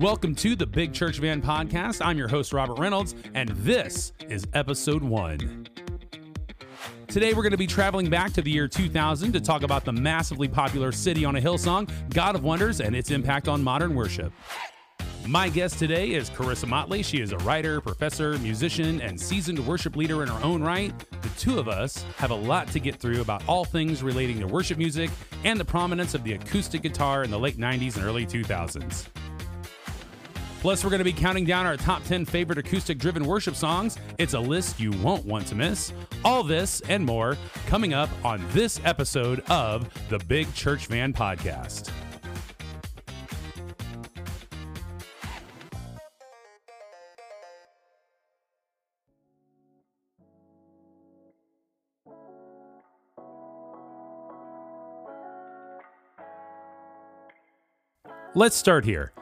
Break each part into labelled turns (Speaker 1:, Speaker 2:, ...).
Speaker 1: Welcome to the Big Church Van Podcast. I'm your host, Robert Reynolds, and this is episode one. Today, we're going to be traveling back to the year 2000 to talk about the massively popular City on a Hill song, God of Wonders, and its impact on modern worship. My guest today is Charissa Motley. She is a writer, professor, musician, and seasoned worship leader in her own right. The two of us have a lot to get through about all things relating to worship music and the prominence of the acoustic guitar in the late 90s and early 2000s. Plus, we're going to be counting down our top 10 favorite acoustic driven worship songs. It's a list you won't want to miss. All this and more coming up on this episode of the Big Church Van Podcast. Let's start here.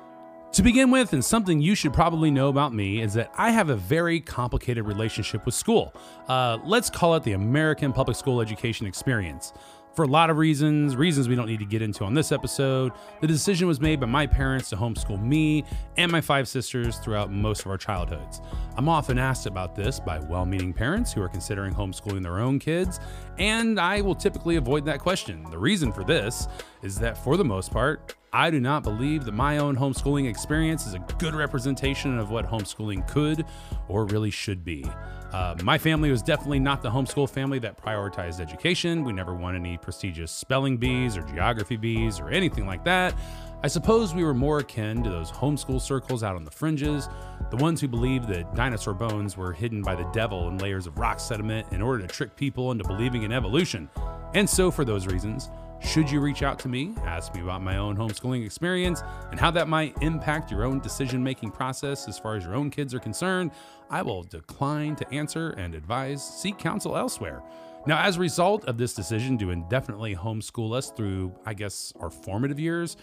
Speaker 1: To begin with, and something you should probably know about me, is that I have a very complicated relationship with school. Uh, let's call it the American public school education experience. For a lot of reasons, reasons we don't need to get into on this episode, the decision was made by my parents to homeschool me and my five sisters throughout most of our childhoods. I'm often asked about this by well meaning parents who are considering homeschooling their own kids, and I will typically avoid that question. The reason for this is that, for the most part, I do not believe that my own homeschooling experience is a good representation of what homeschooling could or really should be. Uh, my family was definitely not the homeschool family that prioritized education. We never won any prestigious spelling bees or geography bees or anything like that. I suppose we were more akin to those homeschool circles out on the fringes, the ones who believed that dinosaur bones were hidden by the devil in layers of rock sediment in order to trick people into believing in evolution. And so, for those reasons, should you reach out to me, ask me about my own homeschooling experience and how that might impact your own decision making process as far as your own kids are concerned, I will decline to answer and advise seek counsel elsewhere. Now, as a result of this decision to indefinitely homeschool us through, I guess, our formative years,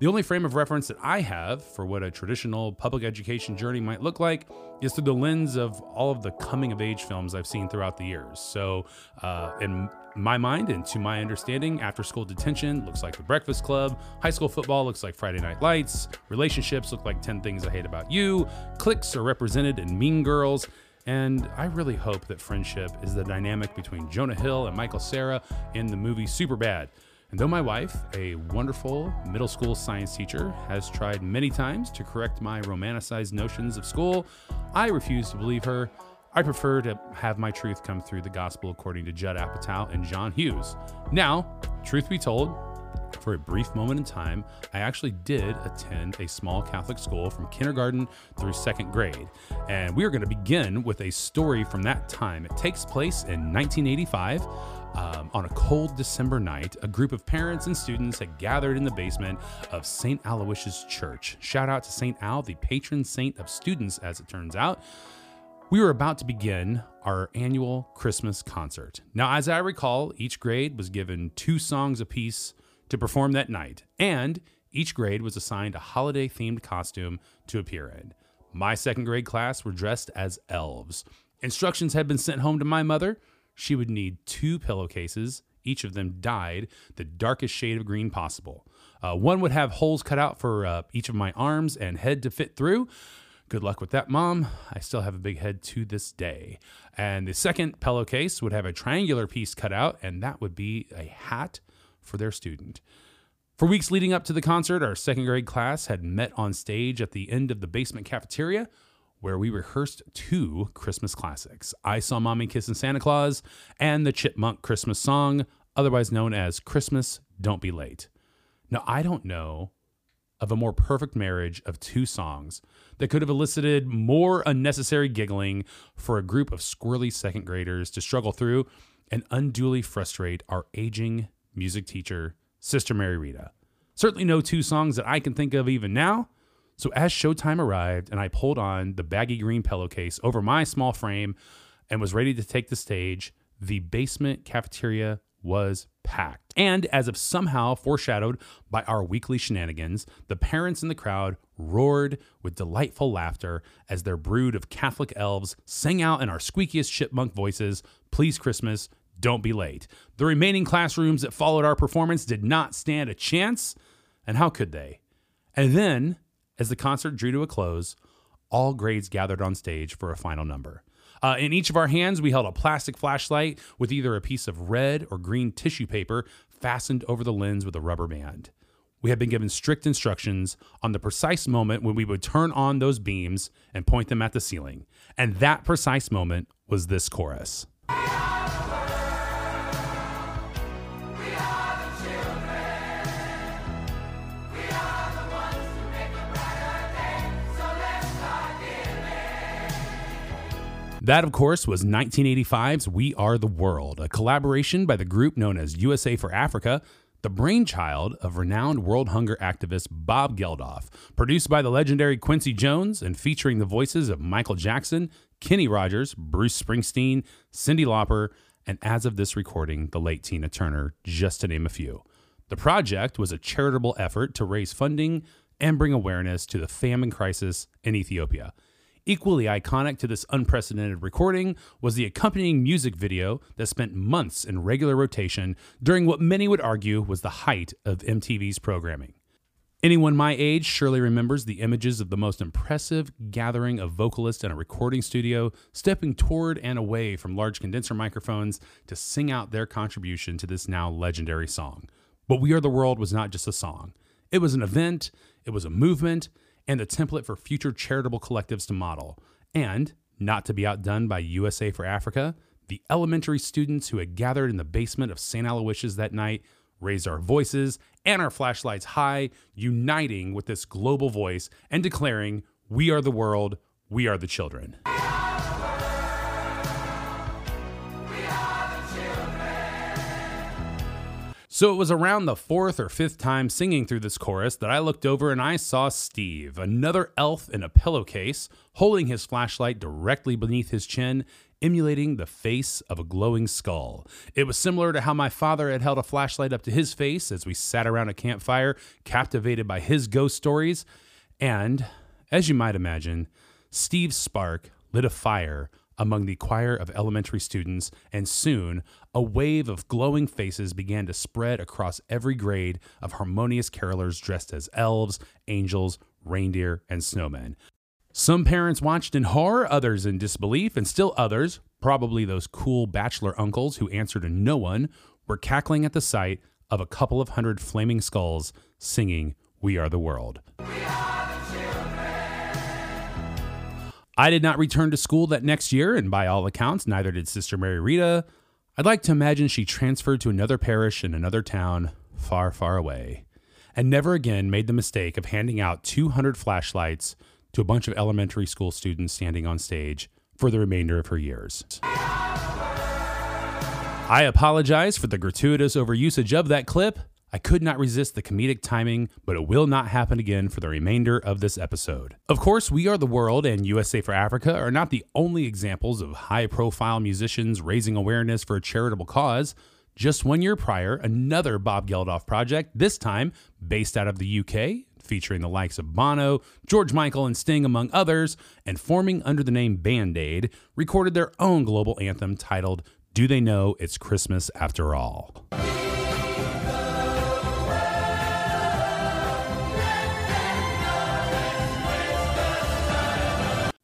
Speaker 1: the only frame of reference that I have for what a traditional public education journey might look like is through the lens of all of the coming of age films I've seen throughout the years. So, uh, in my mind and to my understanding, after school detention looks like the Breakfast Club, high school football looks like Friday Night Lights, relationships look like 10 Things I Hate About You, cliques are represented in Mean Girls. And I really hope that friendship is the dynamic between Jonah Hill and Michael Cera in the movie Superbad. And though my wife, a wonderful middle school science teacher, has tried many times to correct my romanticized notions of school, I refuse to believe her. I prefer to have my truth come through the gospel according to Judd Apatow and John Hughes. Now, truth be told, for a brief moment in time, I actually did attend a small Catholic school from kindergarten through second grade. And we are going to begin with a story from that time. It takes place in 1985. Um, on a cold December night, a group of parents and students had gathered in the basement of St. Aloysius Church. Shout out to St. Al, the patron saint of students, as it turns out. We were about to begin our annual Christmas concert. Now, as I recall, each grade was given two songs apiece to perform that night, and each grade was assigned a holiday themed costume to appear in. My second grade class were dressed as elves. Instructions had been sent home to my mother. She would need two pillowcases, each of them dyed the darkest shade of green possible. Uh, one would have holes cut out for uh, each of my arms and head to fit through. Good luck with that, mom. I still have a big head to this day. And the second pillowcase would have a triangular piece cut out, and that would be a hat for their student. For weeks leading up to the concert, our second grade class had met on stage at the end of the basement cafeteria where we rehearsed two Christmas classics I Saw Mommy Kissing Santa Claus and the Chipmunk Christmas song, otherwise known as Christmas Don't Be Late. Now, I don't know of a more perfect marriage of two songs that could have elicited more unnecessary giggling for a group of squirrely second graders to struggle through and unduly frustrate our aging music teacher, Sister Mary Rita. Certainly no two songs that I can think of even now. So as showtime arrived and I pulled on the baggy green pillowcase over my small frame and was ready to take the stage, the basement cafeteria was packed. And as if somehow foreshadowed by our weekly shenanigans, the parents in the crowd roared with delightful laughter as their brood of Catholic elves sang out in our squeakiest chipmunk voices, Please Christmas, don't be late. The remaining classrooms that followed our performance did not stand a chance, and how could they? And then, As the concert drew to a close, all grades gathered on stage for a final number. Uh, in each of our hands, we held a plastic flashlight with either a piece of red or green tissue paper fastened over the lens with a rubber band. We had been given strict instructions on the precise moment when we would turn on those beams and point them at the ceiling. And that precise moment was this chorus. That, of course, was 1985's We Are the World, a collaboration by the group known as USA for Africa, the brainchild of renowned world hunger activist Bob Geldof, produced by the legendary Quincy Jones and featuring the voices of Michael Jackson, Kenny Rogers, Bruce Springsteen, Cyndi Lauper, and as of this recording, the late Tina Turner, just to name a few. The project was a charitable effort to raise funding and bring awareness to the famine crisis in Ethiopia. Equally iconic to this unprecedented recording was the accompanying music video that spent months in regular rotation during what many would argue was the height of MTV's programming. Anyone my age surely remembers the images of the most impressive gathering of vocalists in a recording studio stepping toward and away from large condenser microphones to sing out their contribution to this now legendary song. But We Are the World was not just a song, it was an event, it was a movement, and a template for future charitable collectives to model. And, not to be outdone by USA for Africa, the elementary students who had gathered in the basement of St. Aloysius that night raised our voices and our flashlights high, uniting with this global voice and declaring, We are the world, we are the children. So it was around the fourth or fifth time singing through this chorus that I looked over and I saw Steve, another elf in a pillowcase, holding his flashlight directly beneath his chin, emulating the face of a glowing skull. It was similar to how my father had held a flashlight up to his face as we sat around a campfire, captivated by his ghost stories. And, as you might imagine, Steve's spark lit a fire among the choir of elementary students, and soon a wave of glowing faces began to spread across every grade of harmonious carolers dressed as elves, angels, reindeer, and snowmen. Some parents watched in horror, others in disbelief, and still others, probably those cool bachelor uncles who answer to no one, were cackling at the sight of a couple of hundred flaming skulls singing, We Are the World. I did not return to school that next year, and by all accounts, neither did Sister Mary Rita. I'd like to imagine she transferred to another parish in another town, far, far away, and never again made the mistake of handing out 200 flashlights to a bunch of elementary school students standing on stage for the remainder of her years. I apologize for the gratuitous overusage of that clip. I could not resist the comedic timing, but it will not happen again for the remainder of this episode. Of course, We Are the World and USA for Africa are not the only examples of high profile musicians raising awareness for a charitable cause. Just one year prior, another Bob Geldof project, this time based out of the UK, featuring the likes of Bono, George Michael, and Sting, among others, and forming under the name Band Aid, recorded their own global anthem titled Do They Know It's Christmas After All?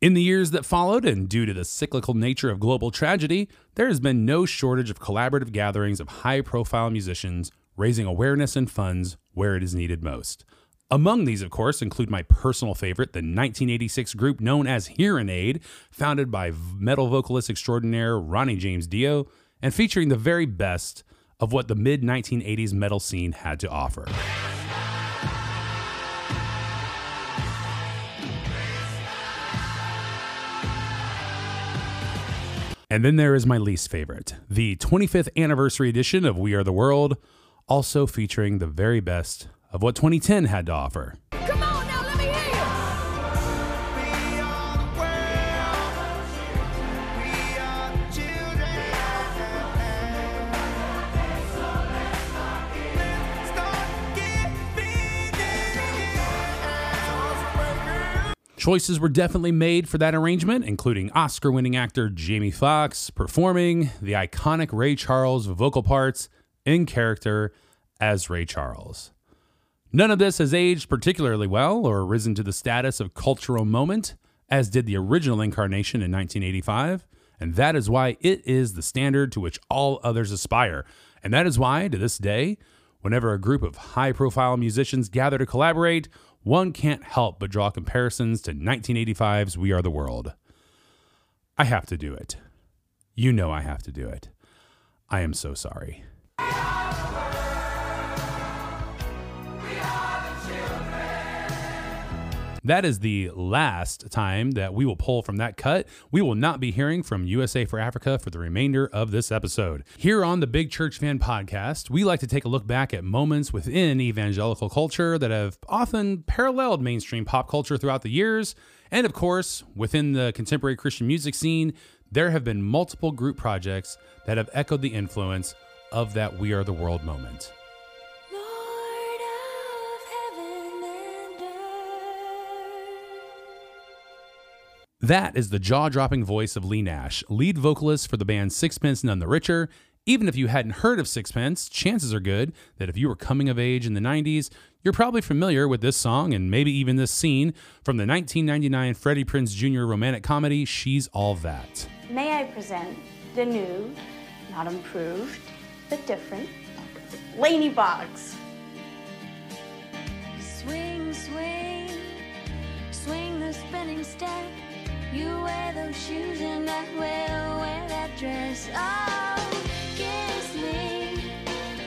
Speaker 1: In the years that followed, and due to the cyclical nature of global tragedy, there has been no shortage of collaborative gatherings of high profile musicians raising awareness and funds where it is needed most. Among these, of course, include my personal favorite, the 1986 group known as Hearing Aid, founded by metal vocalist extraordinaire Ronnie James Dio, and featuring the very best of what the mid 1980s metal scene had to offer. And then there is my least favorite, the 25th anniversary edition of We Are the World, also featuring the very best of what 2010 had to offer.
Speaker 2: Come on
Speaker 1: Choices were definitely made for that arrangement, including Oscar winning actor Jamie Foxx performing the iconic Ray Charles vocal parts in character as Ray Charles. None of this has aged particularly well or risen to the status of cultural moment, as did the original incarnation in 1985, and that is why it is the standard to which all others aspire. And that is why, to this day, whenever a group of high profile musicians gather to collaborate, one can't help but draw comparisons to 1985's We Are the World. I have to do it. You know I have to do it. I am so sorry. That is the last time that we will pull from that cut. We will not be hearing from USA for Africa for the remainder of this episode. Here on the Big Church Van podcast, we like to take a look back at moments within evangelical culture that have often paralleled mainstream pop culture throughout the years. And of course, within the contemporary Christian music scene, there have been multiple group projects that have echoed the influence of that We Are the World moment. That is the jaw dropping voice of Leigh Nash, lead vocalist for the band Sixpence None the Richer. Even if you hadn't heard of Sixpence, chances are good that if you were coming of age in the 90s, you're probably familiar with this song and maybe even this scene from the 1999 Freddie Prinze Jr. romantic comedy She's All That.
Speaker 3: May I present the new, not improved, but different, Laney Boggs.
Speaker 2: Swing, swing, swing the spinning step. You wear those shoes and I will wear that dress. Oh, kiss me.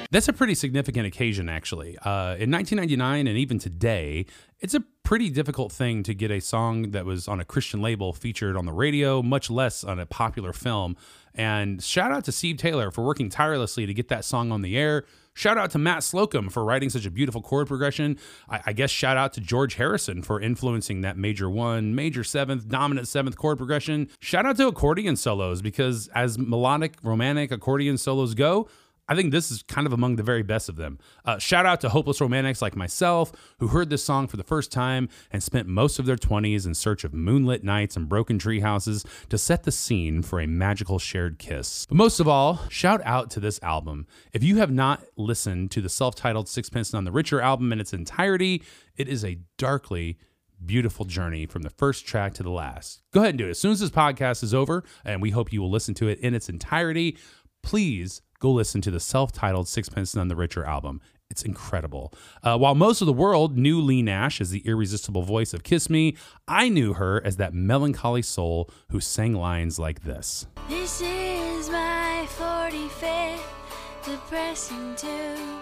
Speaker 1: That's a pretty significant occasion, actually. Uh, in 1999 and even today, it's a pretty difficult thing to get a song that was on a Christian label featured on the radio, much less on a popular film. And shout out to Steve Taylor for working tirelessly to get that song on the air. Shout out to Matt Slocum for writing such a beautiful chord progression. I, I guess shout out to George Harrison for influencing that major one, major seventh, dominant seventh chord progression. Shout out to accordion solos because as melodic, romantic accordion solos go, I think this is kind of among the very best of them. Uh, shout out to hopeless romantics like myself who heard this song for the first time and spent most of their 20s in search of moonlit nights and broken tree houses to set the scene for a magical shared kiss. But most of all, shout out to this album. If you have not listened to the self titled Sixpence None the Richer album in its entirety, it is a darkly beautiful journey from the first track to the last. Go ahead and do it. As soon as this podcast is over, and we hope you will listen to it in its entirety, please go listen to the self titled Sixpence None the Richer album. It's incredible. Uh, while most of the world knew Leigh Nash as the irresistible voice of Kiss Me, I knew her as that melancholy soul who sang lines like this.
Speaker 2: This is my 45th depressing tune.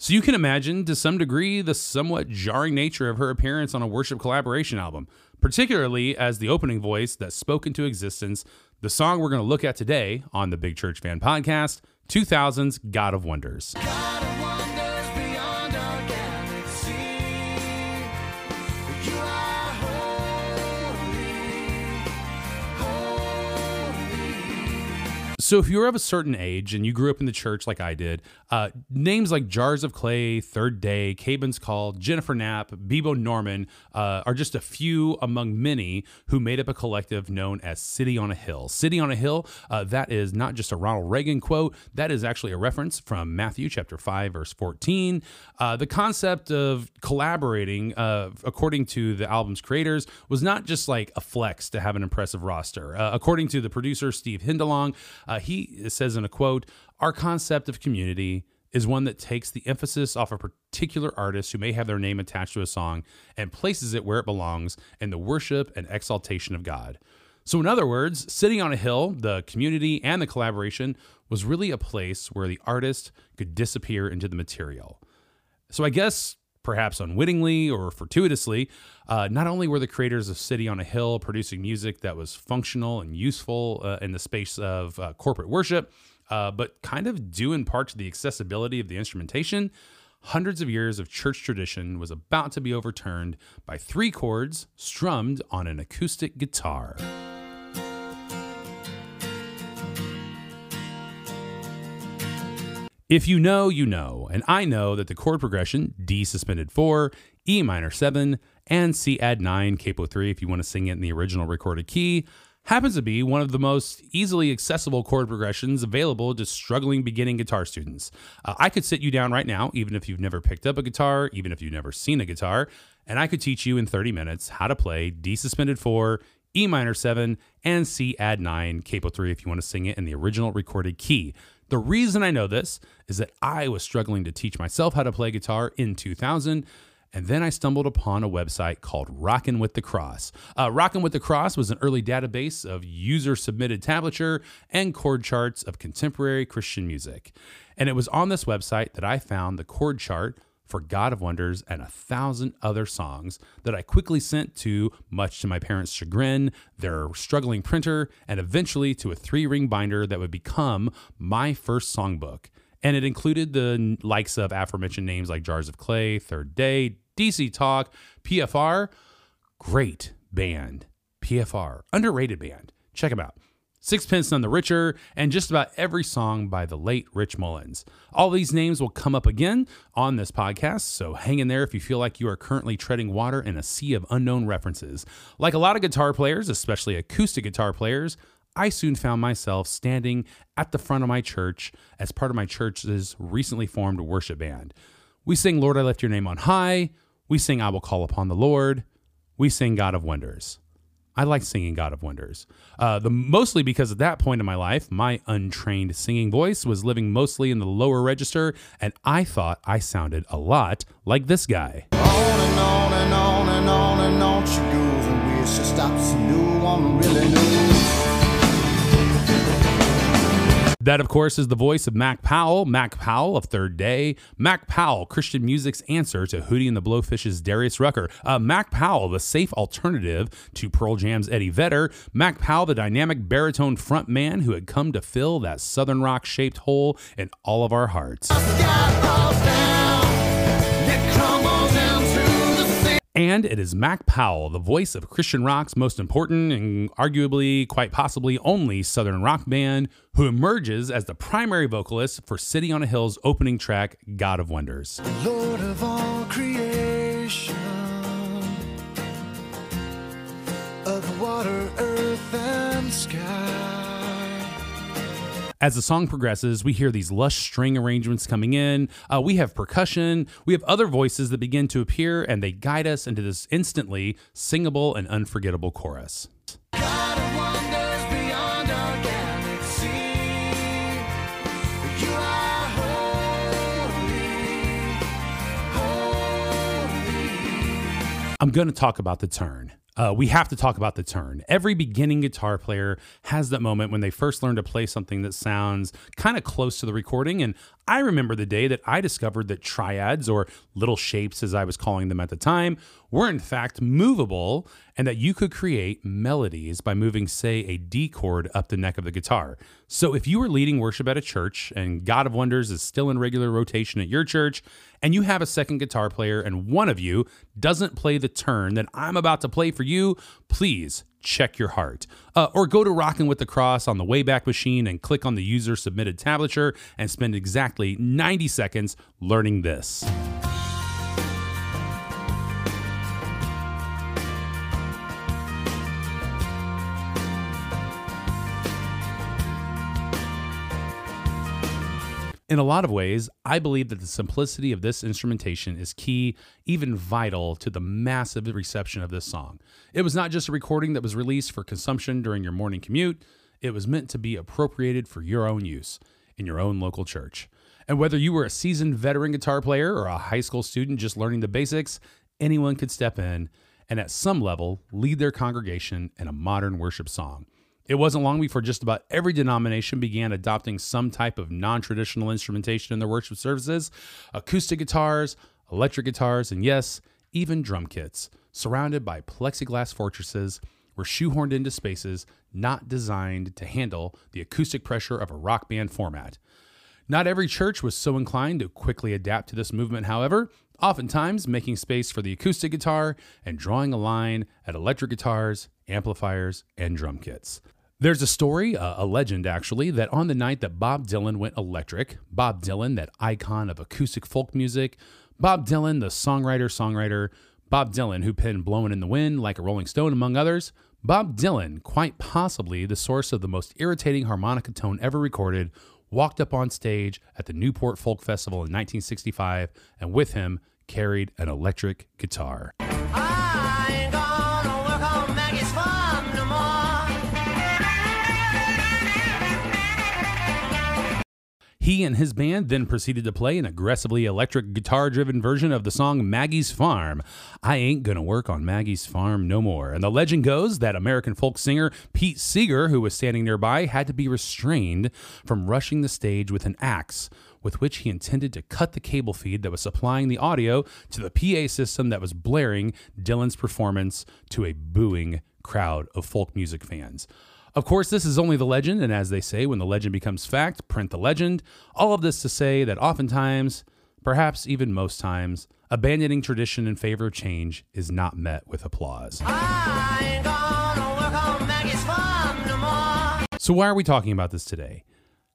Speaker 1: So you can imagine, to some degree, the somewhat jarring nature of her appearance on a worship collaboration album, particularly as the opening voice that spoke into existence the song we're going to look at today on the Big Church Van Podcast 2000's God of Wonders.
Speaker 4: God of
Speaker 1: So, if you're of a certain age and you grew up in the church like I did, uh, names like Jars of Clay, Third Day, Caedmon's Call, Jennifer Knapp, Bebo Norman uh, are just a few among many who made up a collective known as City on a Hill. City on a Hill, uh, that is not just a Ronald Reagan quote, that is actually a reference from Matthew chapter 5, verse 14. Uh, the concept of collaborating, uh, according to the album's creators, was not just like a flex to have an impressive roster. Uh, according to the producer, Steve Hindalong, uh, he says in a quote, Our concept of community is one that takes the emphasis off a particular artist who may have their name attached to a song and places it where it belongs in the worship and exaltation of God. So, in other words, City on a Hill, the community and the collaboration was really a place where the artist could disappear into the material. So, I guess perhaps unwittingly or fortuitously, uh, not only were the creators of City on a Hill producing music that was functional and useful uh, in the space of uh, corporate worship, uh, but kind of due in part to the accessibility of the instrumentation, hundreds of years of church tradition was about to be overturned by three chords strummed on an acoustic guitar. If you know, you know, and I know that the chord progression D suspended 4, E minor 7, and C add 9, capo 3 if you want to sing it in the original recorded key, happens to be one of the most easily accessible chord progressions available to struggling beginning guitar students. Uh, I could sit you down right now, even if you've never picked up a guitar, even if you've never seen a guitar, and I could teach you in 30 minutes how to play D suspended 4, E minor 7, and C add 9, capo 3 if you want to sing it in the original recorded key. The reason I know this is that I was struggling to teach myself how to play guitar in 2000. And then I stumbled upon a website called Rockin' with the Cross. Uh, Rockin' with the Cross was an early database of user submitted tablature and chord charts of contemporary Christian music. And it was on this website that I found the chord chart for God of Wonders and a thousand other songs that I quickly sent to, much to my parents' chagrin, their struggling printer, and eventually to a three ring binder that would become my first songbook. And it included the likes of aforementioned names like Jars of Clay, Third Day, DC Talk, PFR. Great band. PFR. Underrated band. Check them out. Sixpence None the Richer, and just about every song by the late Rich Mullins. All these names will come up again on this podcast, so hang in there if you feel like you are currently treading water in a sea of unknown references. Like a lot of guitar players, especially acoustic guitar players, I soon found myself standing at the front of my church as part of my church's recently formed worship band. We sing Lord, I Lift Your Name on High. We sing I Will Call Upon the Lord. We sing God of Wonders. I like singing God of Wonders. Uh, the mostly because at that point in my life, my untrained singing voice was living mostly in the lower register, and I thought I sounded a lot like this guy.
Speaker 4: On and on and on and on and on she goes and no one really knows.
Speaker 1: That, of course, is the voice of Mac Powell, Mac Powell of Third Day, Mac Powell, Christian music's answer to Hootie and the Blowfish's Darius Rucker, uh, Mac Powell, the safe alternative to Pearl Jam's Eddie Vedder, Mac Powell, the dynamic baritone front man who had come to fill that southern rock shaped hole in all of our hearts. And it is Mac Powell, the voice of Christian rock's most important and arguably, quite possibly, only Southern rock band, who emerges as the primary vocalist for City on a Hill's opening track, God of Wonders.
Speaker 4: Lord of all creation, of water, earth,
Speaker 1: As the song progresses, we hear these lush string arrangements coming in. Uh, we have percussion. We have other voices that begin to appear, and they guide us into this instantly singable and unforgettable chorus.
Speaker 4: God of wonders beyond our galaxy. You are holy, holy.
Speaker 1: I'm going to talk about the turn. Uh, we have to talk about the turn. Every beginning guitar player has that moment when they first learn to play something that sounds kind of close to the recording. And I remember the day that I discovered that triads, or little shapes as I was calling them at the time, were in fact movable and that you could create melodies by moving, say, a D chord up the neck of the guitar. So if you were leading worship at a church and God of Wonders is still in regular rotation at your church, and you have a second guitar player and one of you doesn't play the turn that I'm about to play for you, please check your heart. Uh, or go to Rockin' with the Cross on the Wayback Machine and click on the user submitted tablature and spend exactly 90 seconds learning this. In a lot of ways, I believe that the simplicity of this instrumentation is key, even vital, to the massive reception of this song. It was not just a recording that was released for consumption during your morning commute, it was meant to be appropriated for your own use in your own local church. And whether you were a seasoned veteran guitar player or a high school student just learning the basics, anyone could step in and at some level lead their congregation in a modern worship song. It wasn't long before just about every denomination began adopting some type of non traditional instrumentation in their worship services acoustic guitars, electric guitars, and yes, even drum kits, surrounded by plexiglass fortresses, were shoehorned into spaces not designed to handle the acoustic pressure of a rock band format. Not every church was so inclined to quickly adapt to this movement, however, oftentimes making space for the acoustic guitar and drawing a line at electric guitars, amplifiers, and drum kits. There's a story, uh, a legend actually, that on the night that Bob Dylan went electric, Bob Dylan, that icon of acoustic folk music, Bob Dylan, the songwriter, songwriter, Bob Dylan, who penned Blowing in the Wind, Like a Rolling Stone, among others, Bob Dylan, quite possibly the source of the most irritating harmonica tone ever recorded, walked up on stage at the Newport Folk Festival in 1965 and with him carried an electric guitar. He and his band then proceeded to play an aggressively electric guitar driven version of the song Maggie's Farm. I ain't gonna work on Maggie's Farm no more. And the legend goes that American folk singer Pete Seeger, who was standing nearby, had to be restrained from rushing the stage with an axe. With which he intended to cut the cable feed that was supplying the audio to the PA system that was blaring Dylan's performance to a booing crowd of folk music fans. Of course, this is only the legend, and as they say, when the legend becomes fact, print the legend. All of this to say that oftentimes, perhaps even most times, abandoning tradition in favor of change is not met with applause.
Speaker 5: No.
Speaker 1: So, why are we talking about this today?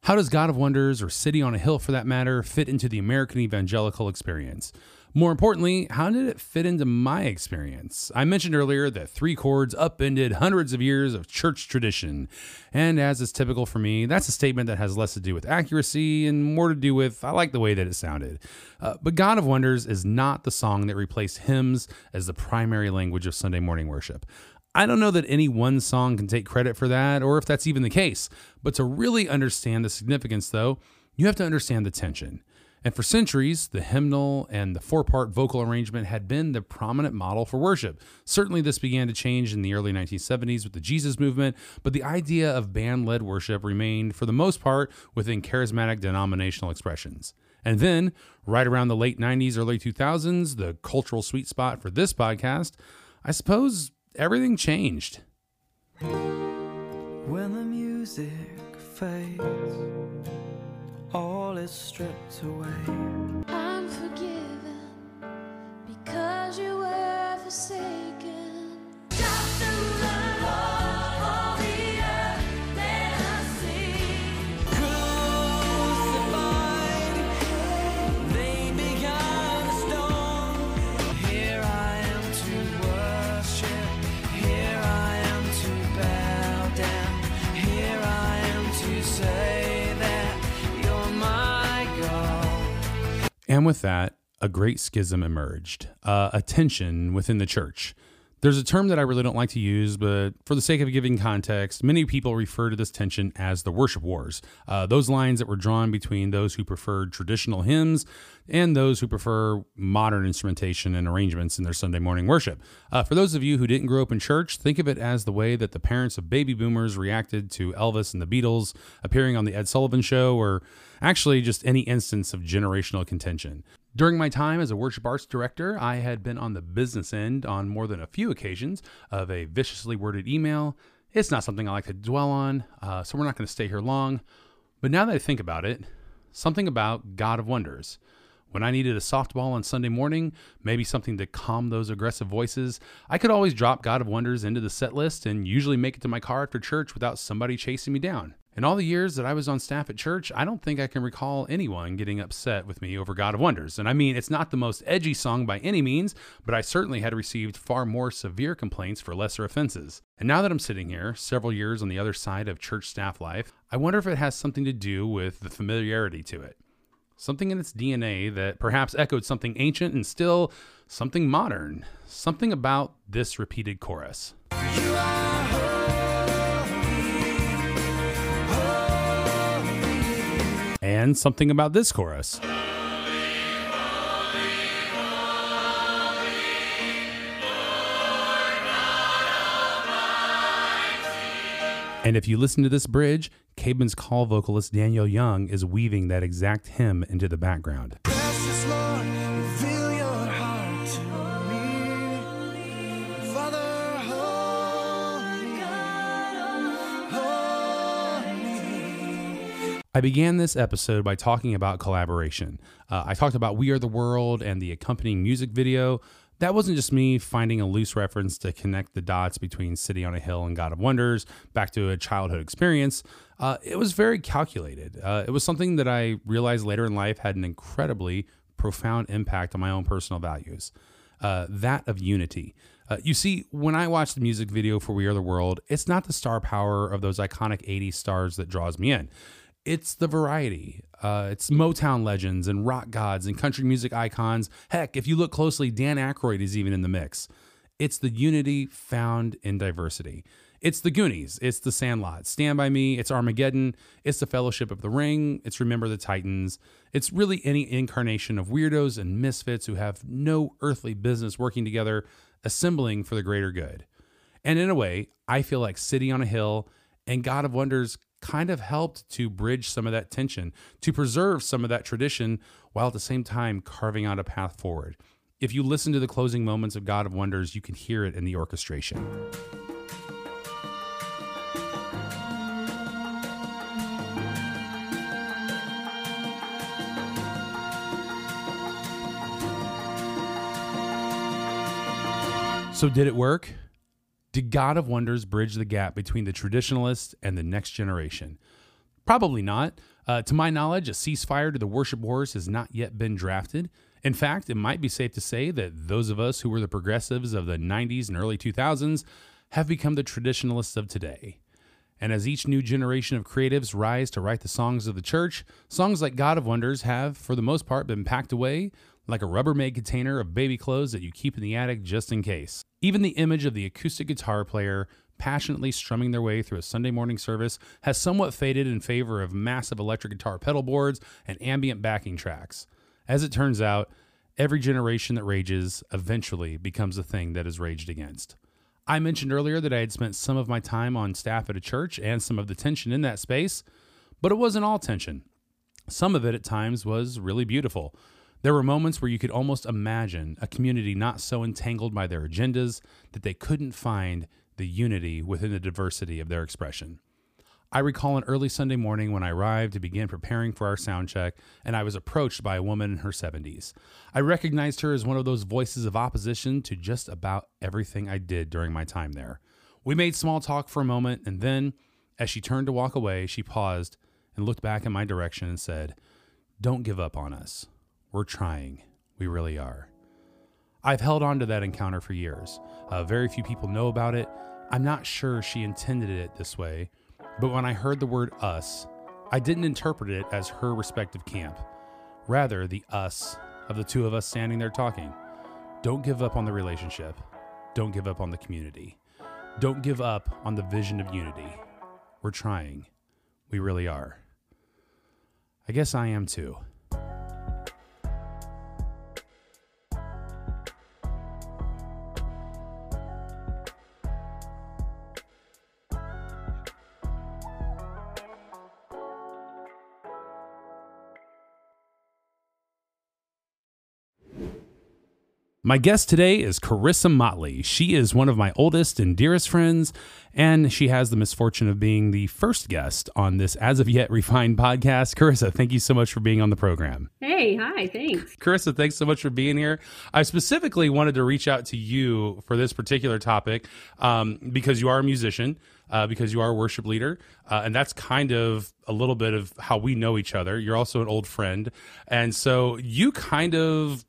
Speaker 1: How does God of Wonders, or City on a Hill for that matter, fit into the American evangelical experience? More importantly, how did it fit into my experience? I mentioned earlier that three chords upended hundreds of years of church tradition. And as is typical for me, that's a statement that has less to do with accuracy and more to do with I like the way that it sounded. Uh, but God of Wonders is not the song that replaced hymns as the primary language of Sunday morning worship. I don't know that any one song can take credit for that, or if that's even the case. But to really understand the significance, though, you have to understand the tension. And for centuries, the hymnal and the four part vocal arrangement had been the prominent model for worship. Certainly, this began to change in the early 1970s with the Jesus movement, but the idea of band led worship remained, for the most part, within charismatic denominational expressions. And then, right around the late 90s, early 2000s, the cultural sweet spot for this podcast, I suppose everything changed.
Speaker 6: When the music fades, all is stripped away.
Speaker 2: I'm forgiven because you were forsaken.
Speaker 1: And with that, a great schism emerged, uh, a tension within the church. There's a term that I really don't like to use, but for the sake of giving context, many people refer to this tension as the worship wars. Uh, those lines that were drawn between those who preferred traditional hymns and those who prefer modern instrumentation and arrangements in their Sunday morning worship. Uh, for those of you who didn't grow up in church, think of it as the way that the parents of baby boomers reacted to Elvis and the Beatles appearing on The Ed Sullivan Show, or actually just any instance of generational contention. During my time as a worship arts director, I had been on the business end on more than a few occasions of a viciously worded email. It's not something I like to dwell on, uh, so we're not going to stay here long. But now that I think about it, something about God of Wonders. When I needed a softball on Sunday morning, maybe something to calm those aggressive voices, I could always drop God of Wonders into the set list and usually make it to my car after church without somebody chasing me down. In all the years that I was on staff at church, I don't think I can recall anyone getting upset with me over God of Wonders. And I mean, it's not the most edgy song by any means, but I certainly had received far more severe complaints for lesser offenses. And now that I'm sitting here, several years on the other side of church staff life, I wonder if it has something to do with the familiarity to it. Something in its DNA that perhaps echoed something ancient and still something modern. Something about this repeated chorus. And something about this chorus. And if you listen to this bridge, Caedmon's call vocalist Danielle Young is weaving that exact hymn into the background.
Speaker 6: Precious Lord, reveal your heart to me. Father, holy, holy.
Speaker 1: I began this episode by talking about collaboration. Uh, I talked about We Are the World and the accompanying music video. That wasn't just me finding a loose reference to connect the dots between City on a Hill and God of Wonders back to a childhood experience. Uh, it was very calculated. Uh, it was something that I realized later in life had an incredibly profound impact on my own personal values. Uh, that of unity. Uh, you see, when I watch the music video for We Are the World, it's not the star power of those iconic 80s stars that draws me in. It's the variety. Uh, it's Motown legends and rock gods and country music icons. Heck, if you look closely, Dan Aykroyd is even in the mix. It's the unity found in diversity. It's the Goonies. It's the Sandlot. Stand by Me. It's Armageddon. It's the Fellowship of the Ring. It's Remember the Titans. It's really any incarnation of weirdos and misfits who have no earthly business working together, assembling for the greater good. And in a way, I feel like City on a Hill and God of Wonders kind of helped to bridge some of that tension, to preserve some of that tradition, while at the same time carving out a path forward. If you listen to the closing moments of God of Wonders, you can hear it in the orchestration. So, did it work? Did God of Wonders bridge the gap between the traditionalists and the next generation? Probably not. Uh, to my knowledge, a ceasefire to the worship wars has not yet been drafted. In fact, it might be safe to say that those of us who were the progressives of the 90s and early 2000s have become the traditionalists of today. And as each new generation of creatives rise to write the songs of the church, songs like God of Wonders have, for the most part, been packed away like a Rubbermaid container of baby clothes that you keep in the attic just in case. Even the image of the acoustic guitar player passionately strumming their way through a Sunday morning service has somewhat faded in favor of massive electric guitar pedal boards and ambient backing tracks. As it turns out, every generation that rages eventually becomes a thing that is raged against. I mentioned earlier that I had spent some of my time on staff at a church and some of the tension in that space, but it wasn't all tension. Some of it at times was really beautiful. There were moments where you could almost imagine a community not so entangled by their agendas that they couldn't find the unity within the diversity of their expression. I recall an early Sunday morning when I arrived to begin preparing for our sound check, and I was approached by a woman in her 70s. I recognized her as one of those voices of opposition to just about everything I did during my time there. We made small talk for a moment, and then, as she turned to walk away, she paused and looked back in my direction and said, Don't give up on us. We're trying. We really are. I've held on to that encounter for years. Uh, very few people know about it. I'm not sure she intended it this way, but when I heard the word us, I didn't interpret it as her respective camp. Rather, the us of the two of us standing there talking. Don't give up on the relationship. Don't give up on the community. Don't give up on the vision of unity. We're trying. We really are. I guess I am too. My guest today is Charissa Motley. She is one of my oldest and dearest friends, and she has the misfortune of being the first guest on this as of yet refined podcast. Charissa, thank you so much for being on the program.
Speaker 7: Hey, hi, thanks.
Speaker 1: Charissa, thanks so much for being here. I specifically wanted to reach out to you for this particular topic um, because you are a musician, uh, because you are a worship leader, uh, and that's kind of a little bit of how we know each other. You're also an old friend, and so you kind of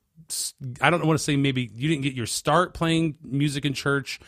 Speaker 1: I don't want to say maybe you didn't get your start playing music in church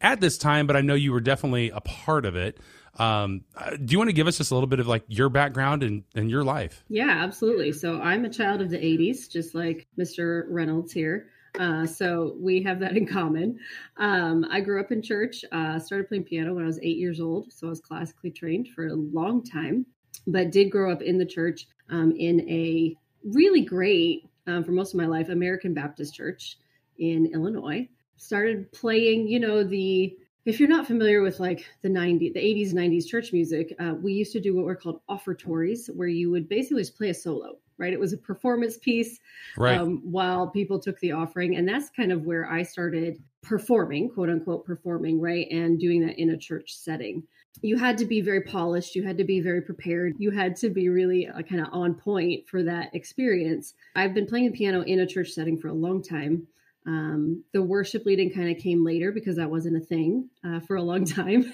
Speaker 1: at this time, but I know you were definitely a part of it. Um, uh, do you want to give us just a little bit of like your background and, and your life?
Speaker 7: Yeah, absolutely. So I'm a child of the 80s, just like Mr. Reynolds here. Uh, so we have that in common. Um, I grew up in church, uh, started playing piano when I was eight years old. So I was classically trained for a long time, but did grow up in the church um, in a really great um, for most of my life, American Baptist Church in Illinois. Started playing, you know, the if you're not familiar with like the 90s, the 80s, 90s church music, uh, we used to do what were called offertories, where you would basically just play a solo, right? It was a performance piece
Speaker 1: Right.
Speaker 7: um, while people took the offering. And that's kind of where I started performing, quote unquote, performing, right? And doing that in a church setting. You had to be very polished. You had to be very prepared. You had to be really uh, kind of on point for that experience. I've been playing the piano in a church setting for a long time. Um, the worship leading kind of came later because that wasn't a thing uh, for a long time.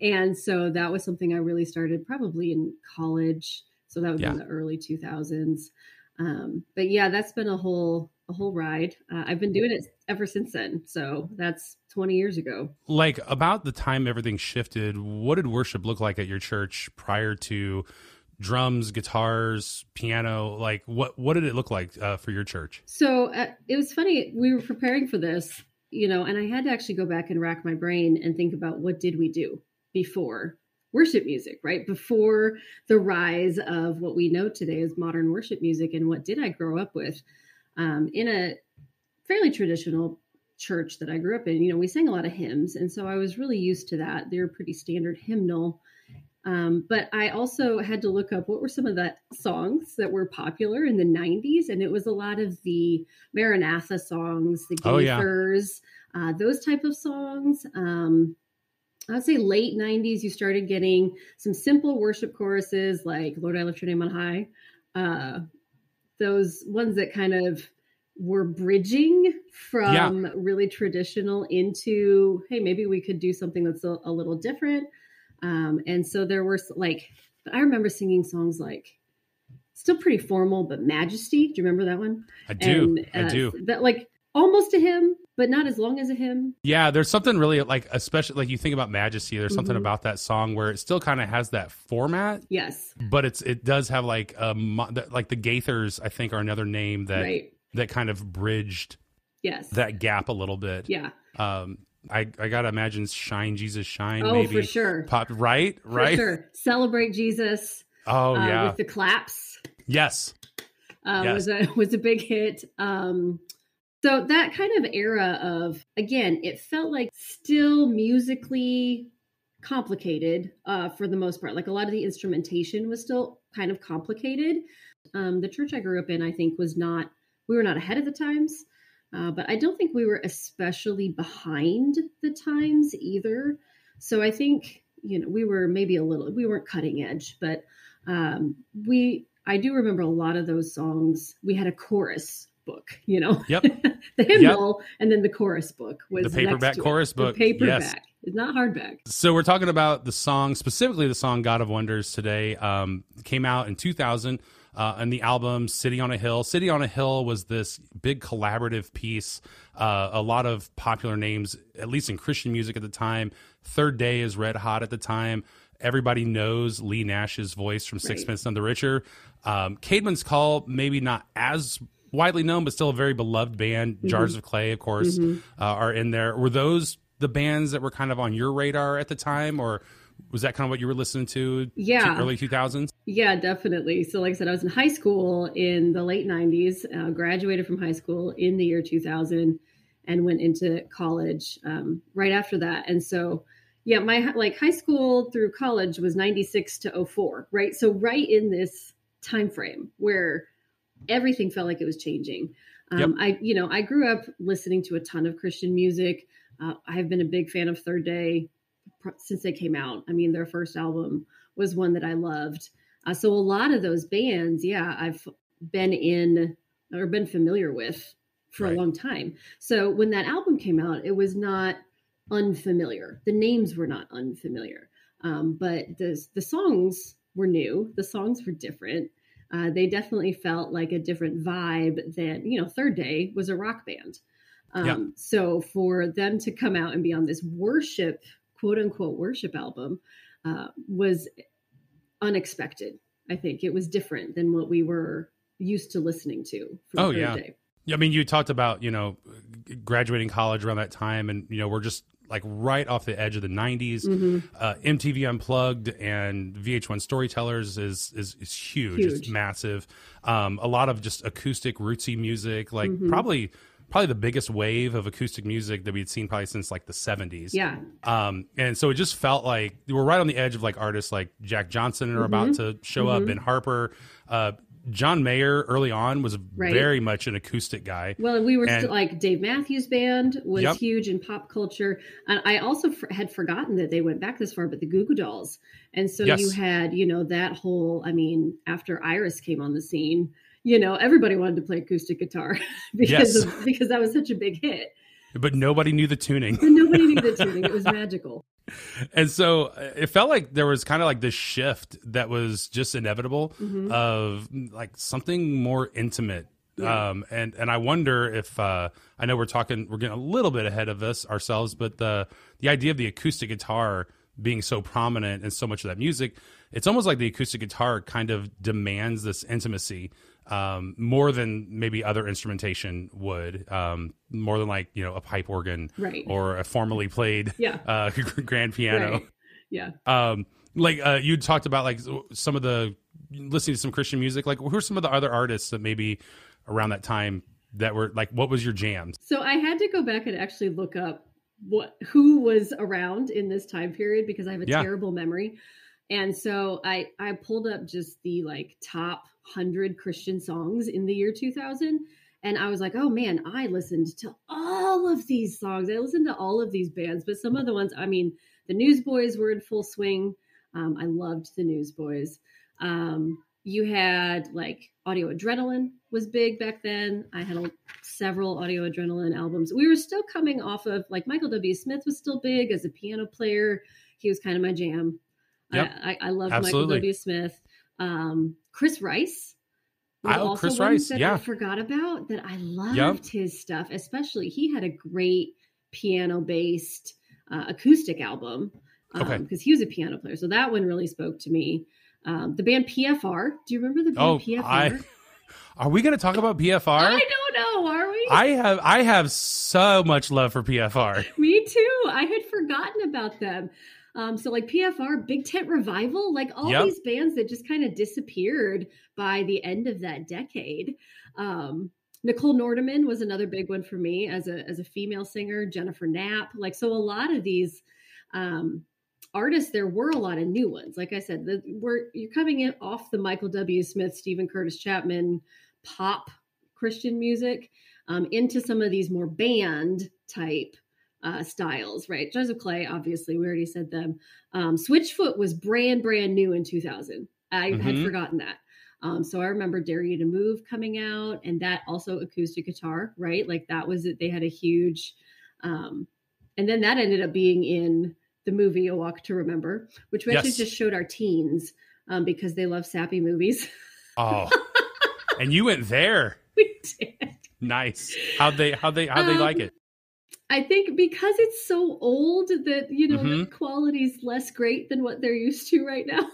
Speaker 7: and so that was something I really started probably in college. So that was
Speaker 1: Yeah.
Speaker 7: in the early 2000s. Um, but yeah, that's been a whole a whole ride. Uh, I've been doing it ever since then. So that's 20 years ago.
Speaker 1: Like about the time everything shifted, what did worship look like at your church prior to drums, guitars, piano? Like what what did it look like uh, for your church?
Speaker 7: So uh, it was funny. We were preparing for this, you know, and I had to actually go back and rack my brain and think about what did we do before worship music, right? Before the rise of what we know today as modern worship music, and what did I grow up with um, in a fairly traditional church that I grew up in? You know, we sang a lot of hymns, and so I was really used to that. They're pretty standard hymnal. Um, but I also had to look up what were some of the songs that were popular in the 90s. And it was a lot of the Maranatha songs, the
Speaker 1: Oh, yeah.
Speaker 7: Uh, those type of songs. Um, I'd say late 90s, you started getting some simple worship choruses like Lord, I lift your name on high. Uh, those ones that kind of were bridging from really traditional into, hey, maybe we could do something that's a, a little different. Um, and so there were like, I remember singing songs like, still pretty formal, but Majesty. Do you remember that one?
Speaker 1: I do.
Speaker 7: And,
Speaker 1: I
Speaker 7: uh,
Speaker 1: do.
Speaker 7: That like almost a hymn, but not as long as a hymn.
Speaker 1: Yeah, there's something really like, especially like you think about Majesty. There's something
Speaker 7: Mhm.
Speaker 1: about that song where it still kind of has that format,
Speaker 7: Yes.
Speaker 1: but it's it does have like a like the Gaithers. I think are another name that
Speaker 7: right.
Speaker 1: That kind of bridged
Speaker 7: Yes.
Speaker 1: that gap a little bit.
Speaker 7: yeah.
Speaker 1: Um, I I gotta imagine "Shine Jesus Shine"
Speaker 7: Oh,
Speaker 1: maybe
Speaker 7: for sure.
Speaker 1: pop right
Speaker 7: For
Speaker 1: right.
Speaker 7: sure. Celebrate Jesus.
Speaker 1: Oh
Speaker 7: uh,
Speaker 1: yeah,
Speaker 7: With the claps.
Speaker 1: yes,
Speaker 7: uh,
Speaker 1: Yes.
Speaker 7: was a was a big hit. Um, so that kind of era of again, it felt like still musically complicated uh, for the most part. Like a lot of the instrumentation was still kind of complicated. Um, the church I grew up in, I think, was not. We were not ahead of the times, uh, but I don't think we were especially behind the times either. So I think you know we were maybe a little. We weren't cutting edge, but um, we I do remember a lot of those songs. We had a chorus book, you know.
Speaker 1: Yep.
Speaker 7: the hymnal and then the chorus book was
Speaker 1: The paperback chorus
Speaker 7: The
Speaker 1: book,
Speaker 7: paperback.
Speaker 1: yes.
Speaker 7: It's not hardback.
Speaker 1: So we're talking about the song, specifically the song "God of Wonders" today. Um, came out in 2000 uh, on the album "City on a Hill." "City on a Hill" was this big collaborative piece. Uh, a lot of popular names, at least in Christian music at the time. Third Day is red hot at the time. Everybody knows Leigh Nash's voice from Six
Speaker 7: Right.
Speaker 1: None the Richer. Um, Caedmon's Call, maybe not as widely known, but still a very beloved band.
Speaker 7: Mm-hmm.
Speaker 1: Jars of Clay, of course, uh, are in there. Were those the bands that were kind of on your radar at the time, or was that kind of what you were listening to?
Speaker 7: Yeah.
Speaker 1: early two thousands.
Speaker 7: Yeah, definitely. So, like I said, I was in high school in the late 90s, uh, graduated from high school in the year 2000, and went into college um, right after that. And so, yeah, my like high school through college was 96 to 04, right? So, right in this time frame where everything felt like it was changing. Um,
Speaker 1: Yep.
Speaker 7: I, you know, I grew up listening to a ton of Christian music. Uh, I've been a big fan of Third Day since they came out. I mean, their first album was one that I loved. Uh, so a lot of those bands, yeah, I've been in or been familiar with for
Speaker 1: Right.
Speaker 7: a long time. So when that album came out, it was not unfamiliar. The names were not unfamiliar, um, but the the songs were new. The songs were different. Uh, they definitely felt like a different vibe than you know. Third Day was a rock band. Um,
Speaker 1: Yeah.
Speaker 7: So for them to come out and be on this worship, quote unquote, worship album uh, was unexpected. I think it was different than what we were used to listening to.
Speaker 1: Oh, yeah.
Speaker 7: Day.
Speaker 1: I mean, you talked about you know graduating college around that time, and you know we're just like right off the edge of the '90s.
Speaker 7: Mm-hmm.
Speaker 1: Uh, MTV Unplugged and VH1 Storytellers is is, is huge. It's massive. Um, a lot of just acoustic rootsy music, like
Speaker 7: Mm-hmm.
Speaker 1: probably probably the biggest wave of acoustic music that we'd seen probably since like the '70s.
Speaker 7: Yeah.
Speaker 1: Um, and so it just felt like we were right on the edge of like artists like Jack Johnson are about
Speaker 7: Mm-hmm.
Speaker 1: to show up, Ben Harper. Uh, John Mayer early on was
Speaker 7: Right.
Speaker 1: very much an acoustic guy.
Speaker 7: Well, we were
Speaker 1: And-
Speaker 7: still like Dave Matthews Band was
Speaker 1: Yep.
Speaker 7: huge in pop culture, and I also f- had forgotten that they went back this far. But the Goo Goo Dolls, and so
Speaker 1: Yes.
Speaker 7: you had you know that whole. I mean, after Iris came on the scene, you know everybody wanted to play acoustic guitar because
Speaker 1: Yes.
Speaker 7: of, because that was such a big hit.
Speaker 1: but nobody knew the tuning.
Speaker 7: And nobody knew the tuning; it was magical.
Speaker 1: and so uh, it felt like there was kind of like this shift that was just inevitable
Speaker 7: Mm-hmm.
Speaker 1: of like something more intimate
Speaker 7: Yeah.
Speaker 1: Um, and and I wonder if uh, I know we're talking, we're getting a little bit ahead of us ourselves, but the the idea of the acoustic guitar being so prominent in so much of that music, it's almost like the acoustic guitar kind of demands this intimacy um, more than maybe other instrumentation would, um, more than like you know a pipe organ
Speaker 7: Right.
Speaker 1: or a formally played
Speaker 7: Yeah.
Speaker 1: uh, grand piano.
Speaker 7: Right. Yeah.
Speaker 1: Um, like uh, you talked about like some of the listening to some Christian music. Like who are some of the other artists that maybe around that time that were like what was your jams?
Speaker 7: So I had to go back and actually look up what who was around in this time period because I have a
Speaker 1: Yeah.
Speaker 7: terrible memory. And so I I pulled up just the like top 100 Christian songs in the year 2000 and I was like, "Oh man, I listened to all of these songs. I listened to all of these bands, but some of the ones, I mean, the Newsboys were in full swing. Um, I loved the Newsboys. Um, you had like Audio Adrenaline was big back then. I had a, several Audio Adrenaline albums. We were still coming off of like Michael W. Smith was still big as a piano player. He was kind of my jam.
Speaker 1: Yep.
Speaker 7: I, I, I
Speaker 1: Absolutely.
Speaker 7: Michael W. Smith. Um, Chris Rice.
Speaker 1: Oh,
Speaker 7: also
Speaker 1: Chris Rice,
Speaker 7: that
Speaker 1: yeah.
Speaker 7: I forgot about that. I loved his stuff, especially he had a great piano based uh, acoustic album because
Speaker 1: Okay.
Speaker 7: he was a piano player. So that one really spoke to me. Um, the band PFR. Do you remember the band
Speaker 1: Oh,
Speaker 7: PFR?
Speaker 1: I are we going to talk about PFR?
Speaker 7: I don't know. Are we?
Speaker 1: I have I have so much love for PFR.
Speaker 7: Me too. I had forgotten about them. Um, so like PFR, Big Tent Revival, like all
Speaker 1: Yep.
Speaker 7: these bands that just kind of disappeared by the end of that decade. Um, Nicole Nordeman was another big one for me as a as a female singer. Jennifer Knapp, like so, a lot of these um, artists. There were a lot of new ones. Like I said, the, we're you're coming in off the Michael W. Smith, Steven Curtis Chapman pop Christian music um, into some of these more band type uh, styles, right? Jars of Clay, obviously, we already said them. Um, Switchfoot was brand, brand new in 2000. I had
Speaker 1: Mhm.
Speaker 7: forgotten that. Um, so I remember Dare You to Move coming out, and that also acoustic guitar, right? Like that was it. They had a huge, um, and then that ended up being in the movie A Walk to Remember, which we actually just showed our teens um, because they love sappy movies.
Speaker 1: Oh, and you went there.
Speaker 7: we did.
Speaker 1: Nice. How they how they how they
Speaker 7: Um,
Speaker 1: like it?
Speaker 7: I think because it's so old that you know the
Speaker 1: Mhm.
Speaker 7: quality's less great than what they're used to right now.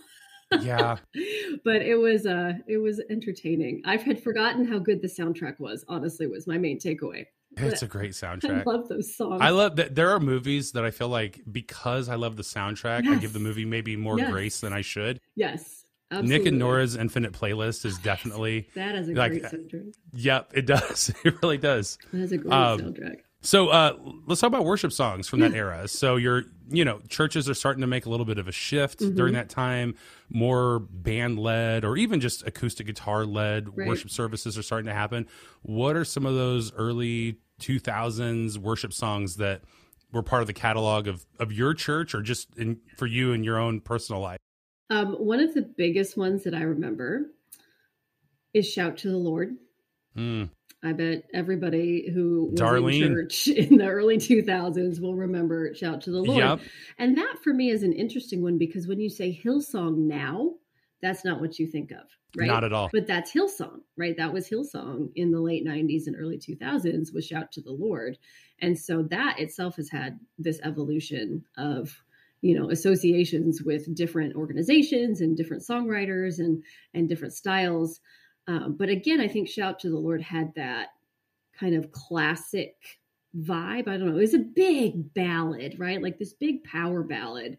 Speaker 1: Yeah.
Speaker 7: but it was uh it was entertaining. I've had forgotten how good the soundtrack was. Honestly, was my main takeaway.
Speaker 1: It's a great soundtrack.
Speaker 7: I love those songs.
Speaker 1: I love that there are movies that I feel like because I love the soundtrack, I give the movie maybe more
Speaker 7: Yes.
Speaker 1: grace than I should.
Speaker 7: yes, absolutely.
Speaker 1: Nick and Nora's Infinite Playlist is definitely
Speaker 7: That is a
Speaker 1: like,
Speaker 7: great soundtrack.
Speaker 1: yep, it does. It really does.
Speaker 7: That is a great
Speaker 1: um,
Speaker 7: soundtrack.
Speaker 1: So uh, let's talk about worship songs from that era. So you're, you know, churches are starting to make a little bit of a shift
Speaker 7: Mm-hmm.
Speaker 1: during that time. More band led or even just acoustic guitar led
Speaker 7: Right.
Speaker 1: worship services are starting to happen. What are some of those early 2000s worship songs that were part of the catalog of, of your church or just in, for you in your own personal life?
Speaker 7: Um, one of the biggest ones that I remember is "Shout to the Lord."
Speaker 1: Mm,
Speaker 7: I bet everybody who was
Speaker 1: Darlene.
Speaker 7: in church in the early 2000s will remember Shout to the Lord.
Speaker 1: Yep.
Speaker 7: And that for me is an interesting one because when you say Hillsong now, that's not what you think of, right?
Speaker 1: Not at all.
Speaker 7: But that's Hillsong, right? That was Hillsong in the late 90s and early 2000s was Shout to the Lord. And so that itself has had this evolution of you know associations with different organizations and different songwriters and and different styles um, but again i think shout to the lord had that kind of classic vibe i don't know it was a big ballad right like this big power ballad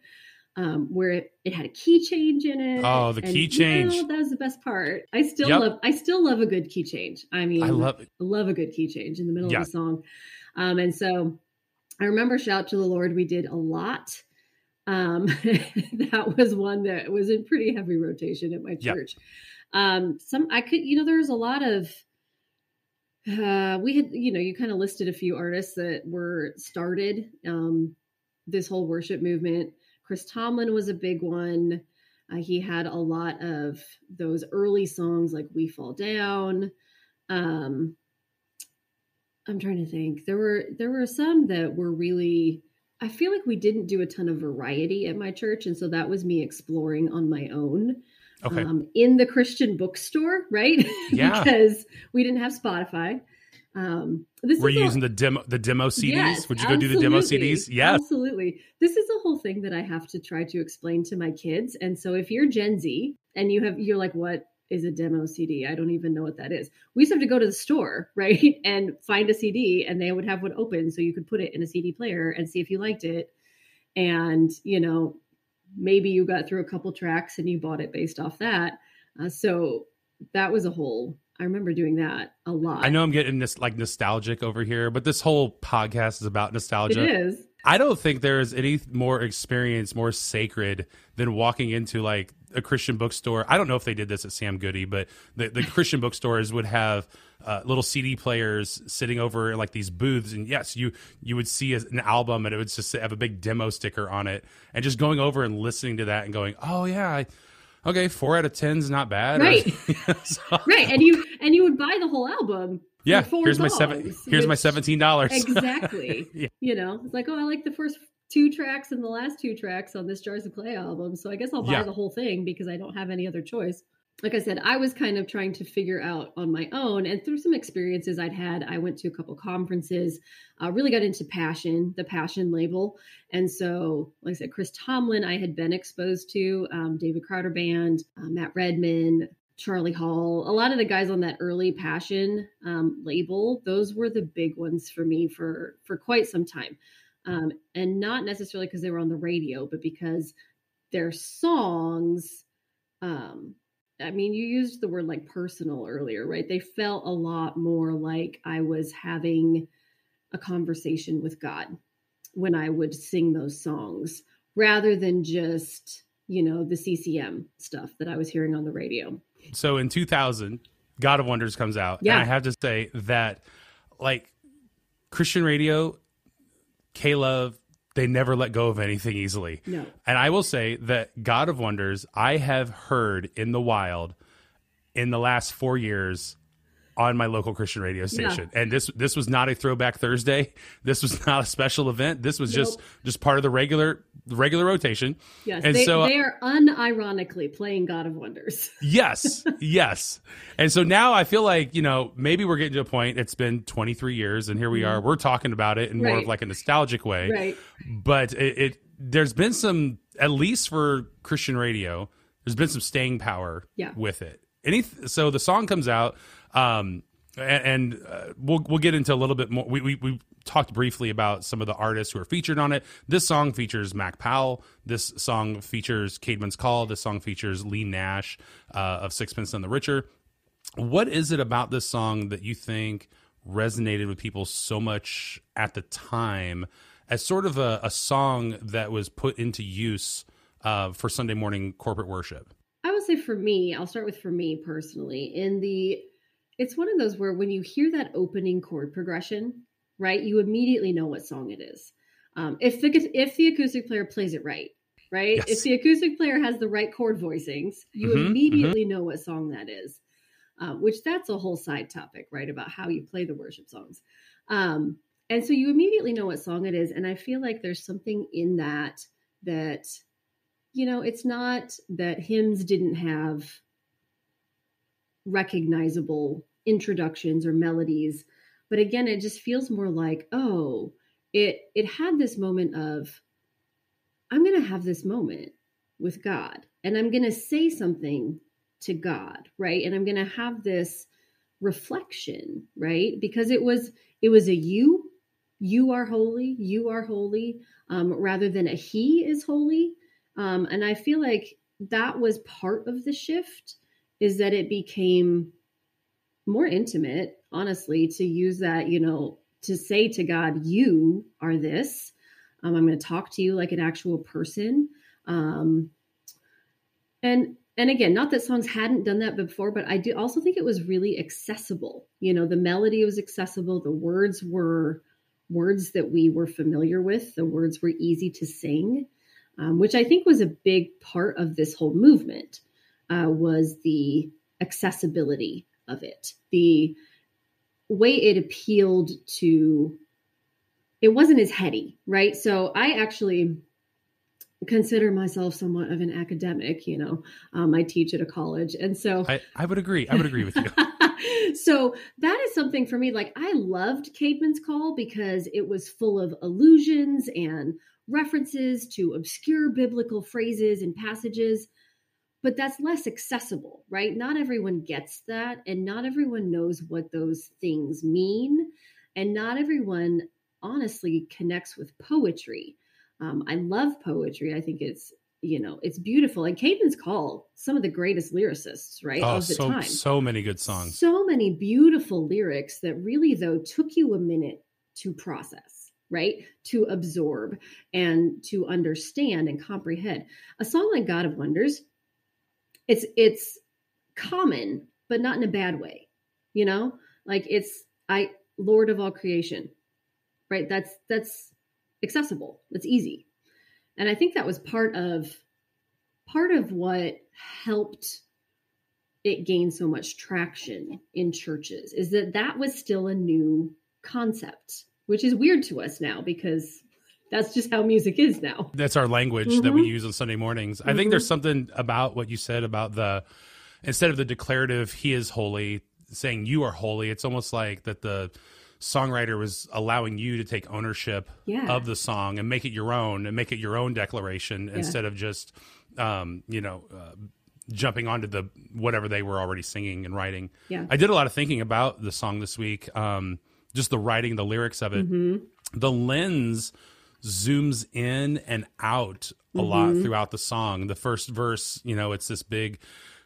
Speaker 7: um, where it, it had a key change in it
Speaker 1: Oh, the
Speaker 7: and,
Speaker 1: key
Speaker 7: you
Speaker 1: change.
Speaker 7: know, that was the best part i still
Speaker 1: Yep.
Speaker 7: love i still love a good key change i mean
Speaker 1: I love it.
Speaker 7: I love a good key change in the middle
Speaker 1: Yeah.
Speaker 7: of a song. Um, and so I remember Shout to the Lord, we did a lot. Um, that was one that was in pretty heavy rotation at my
Speaker 1: Yep.
Speaker 7: Um, some, I could, you know, there's a lot of, uh, we had, you know, you kind of listed a few artists that were started, um, this whole worship movement. Chris Tomlin was a big one. Uh, he had a lot of those early songs like We Fall Down. Um, I'm trying to think. There were there were some that were really I feel like we didn't do a ton of variety at my church and so that was me exploring on my own.
Speaker 1: Okay.
Speaker 7: um, in the Christian bookstore, right?
Speaker 1: Yeah.
Speaker 7: because we didn't have Spotify. Um, this
Speaker 1: Were
Speaker 7: is
Speaker 1: you
Speaker 7: a-
Speaker 1: using the demo the demo CDs?
Speaker 7: Yes,
Speaker 1: Would you go do the demo. CDs? Yes.
Speaker 7: Absolutely. This is a whole thing that I have to try to explain to my kids. And so if you're Gen Z and you have you're like, what is a demo CD? I don't even know what that is. We used to have to go to the store, right? And find a CD and they would have one open so you could put it in a CD player and see if you liked it. And, you know, maybe you got through a couple tracks and you bought it based off that. Uh, so that was a whole I remember doing that a lot.
Speaker 1: I know I'm getting this like nostalgic over here, but this whole podcast is about nostalgia.
Speaker 7: is.
Speaker 1: I don't think there is any more experience more sacred than walking into like a Christian bookstore. I don't know if they did this at Sam Goody, but the, the Christian bookstores would have uh, little CD players sitting over like these booths, and yes, you you would see an album, and it would just have a big demo sticker on it, and just going over and listening to that and going, oh yeah, I, okay, four out of ten's not bad,
Speaker 7: Right.
Speaker 1: So-
Speaker 7: right and you and you would buy the whole album
Speaker 1: yeah,
Speaker 7: four
Speaker 1: here's my seven, here's my seventeen dollars.
Speaker 7: exactly
Speaker 1: Yeah.
Speaker 7: you know it's like oh i like the first two tracks and the last two tracks on this jars of clay album so i guess i'll buy
Speaker 1: Yeah.
Speaker 7: the whole thing because i don't have any other choice like i said i was kind of trying to figure out on my own and through some experiences i'd had i went to a couple conferences uh, really got into passion the passion label and so like i said chris tomlin i had been exposed to um, david crowder band uh, matt redman Charlie Hall, a lot of the guys on that early Passion um, label, those were the big ones for me for for quite some time, um, and not necessarily because they were on the radio, but because their songs. Um, I mean, you used the word like personal earlier, right? They felt a lot more like I was having a conversation with God when I would sing those songs, rather than just you know the CCM stuff that I was hearing on the radio.
Speaker 1: so in 2000 god of wonders comes out
Speaker 7: Yeah.
Speaker 1: and i have to say that like christian radio k-love they never let go of anything easily
Speaker 7: No.
Speaker 1: and i will say that god of wonders i have heard in the wild in the last four years on my local christian radio station and this this was not a throwback thursday this was not a special event this was just
Speaker 7: Nope.
Speaker 1: just part of the regular regular rotation
Speaker 7: Yes,
Speaker 1: and
Speaker 7: they,
Speaker 1: so
Speaker 7: they are unironically playing God of Wonders.
Speaker 1: Yes, yes. And so now I feel like, you know, maybe we're getting to a point, it's been 23 years and here we are, we're talking about it in more of
Speaker 7: Mm-hmm.
Speaker 1: Like a nostalgic way.
Speaker 7: Right.
Speaker 1: But it, it there's been some at least for Christian radio, there's been some staying power
Speaker 7: Yeah.
Speaker 1: with it. Any so the song comes out um and, and uh, we'll we'll get into a little bit more. We, we we talked briefly about some of the artists who are featured on it. This song features Mac Powell. This song features Caedmon's Call. This song features Leigh Nash uh, of Sixpence None the Richer. What is it about this song that you think resonated with people so much at the time as sort of a, a song that was put into use uh, for Sunday morning corporate worship?
Speaker 7: I would say for me, I'll start with for me personally. In the, it's one of those where when you hear that opening chord progression, right, you immediately know what song it is. Um, if the if the acoustic player plays it right, right,
Speaker 1: Yes.
Speaker 7: if the acoustic player has the right chord voicings, you
Speaker 1: Mhm,
Speaker 7: immediately know what song that is. Uh, which that's a whole side topic, right, about how you play the worship songs. Um, and so you immediately know what song it is, and I feel like there's something in that that you know, it's not that hymns didn't have recognizable introductions or melodies, but again, it just feels more like, oh, it it had this moment of I'm going to have this moment with God and I'm going to say something to God, right? And I'm going to have this reflection, right? Because it was it was a you you are holy, you are holy, um, rather than a he is holy. Um, and I feel like that was part of the shift is that it became more intimate, honestly, to use that, you know, to say to God, you are this. Um, I'm going to talk to you like an actual person. Um, and and again, not that songs hadn't done that before, but I do also think it was really accessible. You know, the melody was accessible, the words were words that we were familiar with, the words were easy to sing, um, which I think was a big part of this whole movement. Uh, was the accessibility of it, the way it appealed to. It wasn't as heady, right? So I actually consider myself somewhat of an academic. You know, um, I teach at a college, and so
Speaker 1: I, I would agree. I would agree with you.
Speaker 7: so that is something for me. Like I loved Caedmon's Call because it was full of allusions and references to obscure biblical phrases and passages. But that's less accessible, right? Not everyone gets that, and not everyone knows what those things mean, and not everyone honestly connects with poetry. Um, I love poetry. I think it's you know it's beautiful. And Caedmon's Call, some of the greatest lyricists, right,
Speaker 1: oh,
Speaker 7: of the
Speaker 1: so
Speaker 7: time.
Speaker 1: so many good songs.
Speaker 7: So many beautiful lyrics that really, though, took you a minute to process, right? To absorb and to understand and comprehend. A song like God of Wonders, it's it's common, but not in a bad way. You know? Like it's I Lord of all creation. Right? That's that's accessible. That's easy. And I think that was part of part of what helped it gained so much traction in churches is that that was still a new concept, which is weird to us now because that's just how music is now.
Speaker 1: That's our language that we
Speaker 7: Mhm.
Speaker 1: use on Sunday mornings. I think there's something about what you said about the instead of the declarative "He is holy," saying "You are holy." It's almost like that the songwriter was allowing you to take ownership
Speaker 7: Yeah.
Speaker 1: of the song and make it your own and make it your own declaration instead of just um, you know uh, jumping onto the whatever they were already singing and writing.
Speaker 7: Yeah.
Speaker 1: I did a lot of thinking about the song this week. Um, just the writing, the lyrics of it. The lens zooms in and out a lot throughout the song. The first verse, you know, it's this big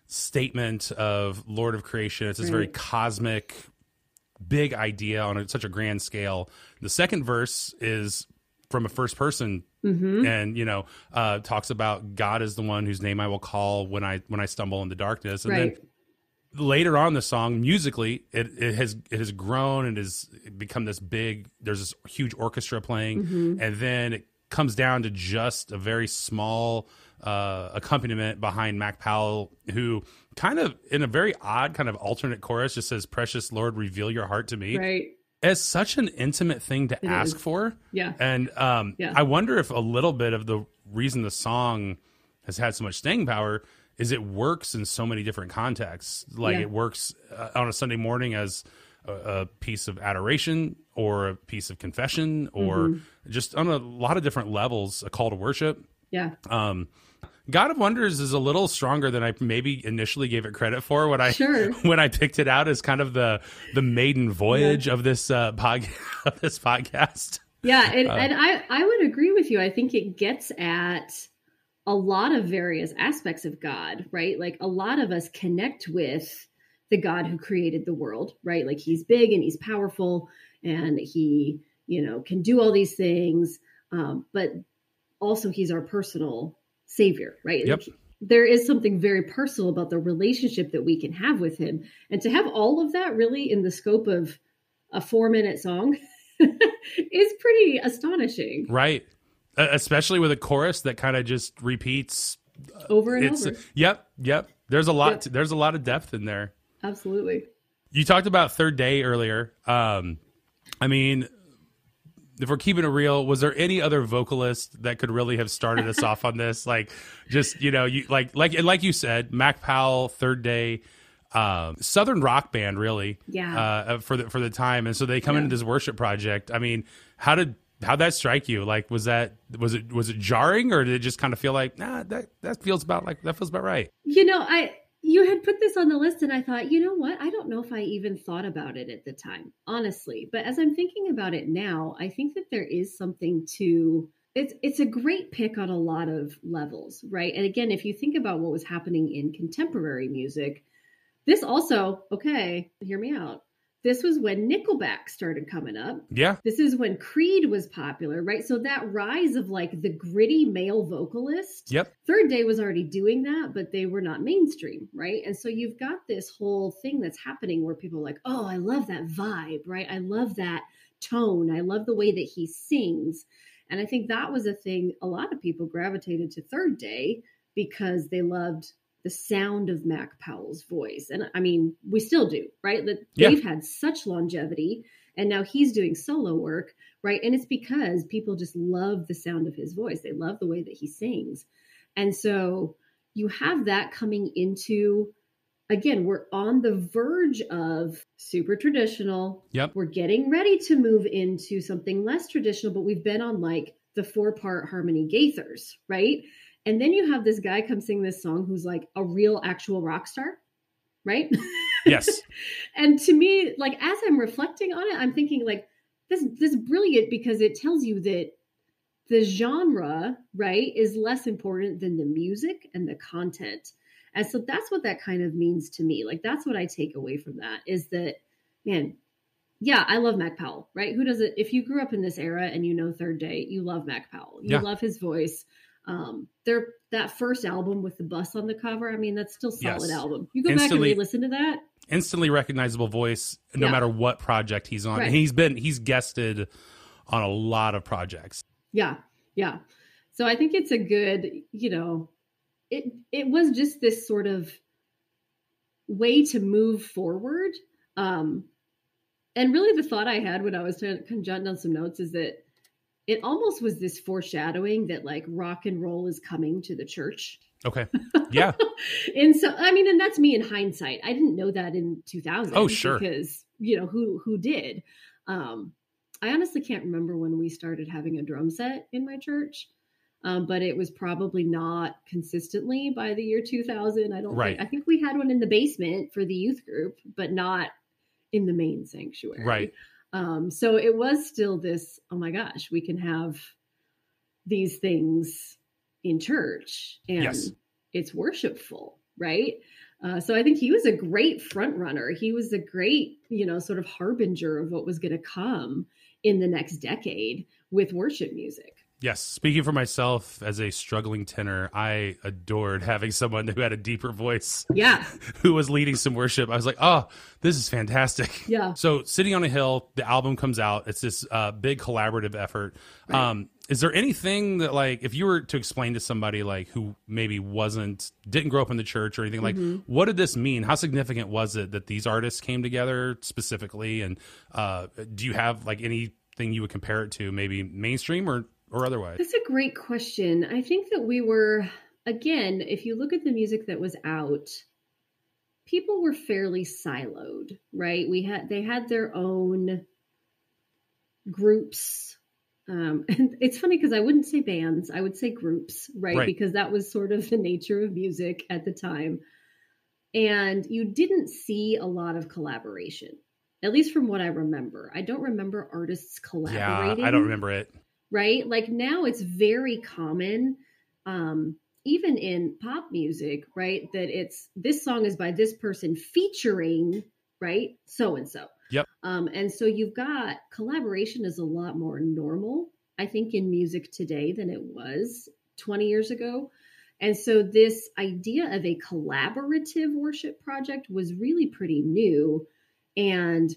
Speaker 1: statement of Lord of Creation. It's this very cosmic, big idea on a, such a grand scale. The second verse is from a first person and you know uh talks about god is the one whose name i will call when i when i stumble in the darkness and
Speaker 7: right.
Speaker 1: then later on the song musically it, it has it has grown and has become this big there's this huge orchestra playing
Speaker 7: Mm-hmm.
Speaker 1: and then it comes down to just a very small uh accompaniment behind mac powell who kind of in a very odd kind of alternate chorus just says precious lord reveal your heart to me
Speaker 7: right.
Speaker 1: it's such an intimate thing to ask
Speaker 7: is.
Speaker 1: for
Speaker 7: Yeah.
Speaker 1: and um,
Speaker 7: Yeah.
Speaker 1: I wonder if a little bit of the reason the song has had so much staying power is it works in so many different contexts. Like
Speaker 7: Yeah.
Speaker 1: it works uh, on a Sunday morning as a, a piece of adoration or a piece of confession or
Speaker 7: Mm-hmm.
Speaker 1: just on a lot of different levels, a call to worship.
Speaker 7: Yeah.
Speaker 1: Um, God of Wonders is a little stronger than I maybe initially gave it credit for when I
Speaker 7: Sure.
Speaker 1: when I picked it out as kind of the the maiden voyage of this uh, pod, of this podcast.
Speaker 7: Yeah,
Speaker 1: Uh,
Speaker 7: and, and I, I would agree with you. I think it gets at a lot of various aspects of God, right? Like a lot of us connect with the God who created the world, right? Like he's big and he's powerful and he, you know, can do all these things. Um, but also he's our personal savior, right?
Speaker 1: Yep.
Speaker 7: Like, there is something very personal about the relationship that we can have with him. And to have all of that really in the scope of a four minute song is pretty astonishing
Speaker 1: Right. Uh, especially with a chorus that kind of just repeats.
Speaker 7: over and
Speaker 1: It's
Speaker 7: over.
Speaker 1: yep, yep. There's a lot.
Speaker 7: Yep.
Speaker 1: there's a lot of depth in there.
Speaker 7: Absolutely.
Speaker 1: You talked about third day earlier. Um, I mean, if we're keeping it real, was there any other vocalist that could really have started us off on this? Like, just you know, you like like and like you said, Mac Powell, Third Day, um, Southern rock band, really,
Speaker 7: Yeah.
Speaker 1: uh, for the for the time, and so they come
Speaker 7: Yeah.
Speaker 1: into this worship project. I mean, how did how that strike you? Like, was that was it was it jarring, or did it just kind of feel like, nah, that that feels about like that feels about right?
Speaker 7: You know, I you had put this on the list and I thought, you know what? I don't know if I even thought about it at the time, honestly. But as I'm thinking about it now, I think that there is something to it's it's a great pick on a lot of levels, right? And again, if you think about what was happening in contemporary music, this also, okay, hear me out. This was when Nickelback started coming up.
Speaker 1: Yeah,
Speaker 7: This is when Creed was popular, right? So that rise of like the gritty male vocalist.
Speaker 1: yep,
Speaker 7: Third Day was already doing that, but they were not mainstream, right? And so you've got this whole thing that's happening where people are like, oh, I love that vibe, right? I love that tone. I love the way that he sings. And I think that was a thing a lot of people gravitated to Third Day because they loved the sound of Mac Powell's voice. And I mean, we still do, right? That
Speaker 1: Yeah.
Speaker 7: they've had such longevity And now he's doing solo work, right? And it's because people just love the sound of his voice. They love the way that he sings. And so you have that coming into again, we're on the verge of super traditional.
Speaker 1: Yep.
Speaker 7: We're getting ready to move into something less traditional, but we've been on like the four part harmony Gaithers, right? And then you have this guy come sing this song who's like a real actual rock star, right?
Speaker 1: Yes.
Speaker 7: and to me, like as I'm reflecting on it, I'm thinking like this this is brilliant because it tells you that the genre, right, is less important than the music and the content. And so that's what that kind of means to me. Like that's what I take away from that is that, man, yeah, I love Mac Powell, right? Who doesn't? If you grew up in this era and you know Third Day, you love Mac Powell. You
Speaker 1: Yeah.
Speaker 7: love his voice. Um, their that first album with the bus on the cover, I mean, that's still solid
Speaker 1: Yes.
Speaker 7: album. You go
Speaker 1: Instantly-
Speaker 7: back and re-listen to that.
Speaker 1: Instantly recognizable voice, no
Speaker 7: Yeah.
Speaker 1: matter what project he's on.
Speaker 7: Right.
Speaker 1: And he's been he's guested on a lot of projects.
Speaker 7: Yeah, yeah. So I think it's a good, you know, it it was just this sort of way to move forward. Um and really the thought I had when I was trying kind of jotting down some notes is that it almost was this foreshadowing that like rock and roll is coming to the church.
Speaker 1: Okay. Yeah.
Speaker 7: and so I mean, and that's me in hindsight. I didn't know that in 2000.
Speaker 1: Oh, sure.
Speaker 7: Because you know who who did. Um, I honestly can't remember when we started having a drum set in my church, um, but it was probably not consistently by the year 2000. I don't.
Speaker 1: Right.
Speaker 7: Think, I think we had one in the basement for the youth group, but not in the main sanctuary.
Speaker 1: Right.
Speaker 7: Um, so it was still this. Oh my gosh, we can have these things in church, and
Speaker 1: Yes.
Speaker 7: it's worshipful, right? Uh, so I think he was a great front runner. He was a great, you know, sort of harbinger of what was going to come in the next decade with worship music.
Speaker 1: Yes. Speaking for myself as a struggling tenor, I adored having someone who had a deeper voice
Speaker 7: Yeah,
Speaker 1: who was leading some worship. I was like, oh, this is fantastic.
Speaker 7: yeah,
Speaker 1: So, City on a Hill, the album comes out. It's this uh, big collaborative effort. Um, is there anything that, like, if you were to explain to somebody like who maybe wasn't, didn't grow up in the church or anything, like, what did this mean? How significant was it that these artists came together specifically? And uh, do you have like anything you would compare it to, maybe mainstream or or otherwise?
Speaker 7: That's a great question. I think that we were, again, if you look at the music that was out, people were fairly siloed, right? We had they had their own groups. Um, and it's funny because I wouldn't say bands, I would say groups, right?
Speaker 1: Right.
Speaker 7: Because that was sort of the nature of music at the time. And you didn't see a lot of collaboration, at least from what I remember. I don't remember artists collaborating.
Speaker 1: Yeah, I don't remember it.
Speaker 7: Right? Like now it's very common, um, even in pop music, right? That it's this song is by this person featuring, right? So and so.
Speaker 1: Yep.
Speaker 7: Um, and so you've got collaboration is a lot more normal, I think, in music today than it was 20 years ago. And so this idea of a collaborative worship project was really pretty new. And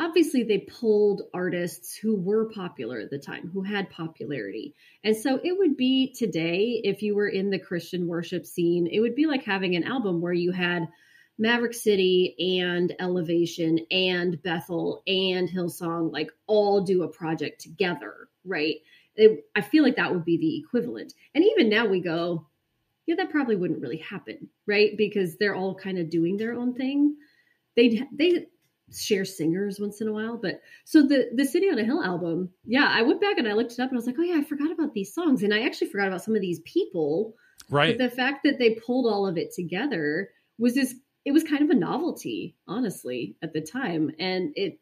Speaker 7: obviously they pulled artists who were popular at the time, who had popularity. And so it would be today, if you were in the Christian worship scene, it would be like having an album where you had Maverick City and Elevation and Bethel and Hillsong like all do a project together, right? It, I feel like that would be the equivalent. And even now we go, yeah, that probably wouldn't really happen, right? Because they're all kind of doing their own thing. They they share singers once in a while, but so the the City on a Hill album, yeah, I went back and I looked it up and I was like, oh yeah, I forgot about these songs, and I actually forgot about some of these people.
Speaker 1: Right.
Speaker 7: But the fact that they pulled all of it together was this. It was kind of a novelty, honestly, at the time, and it.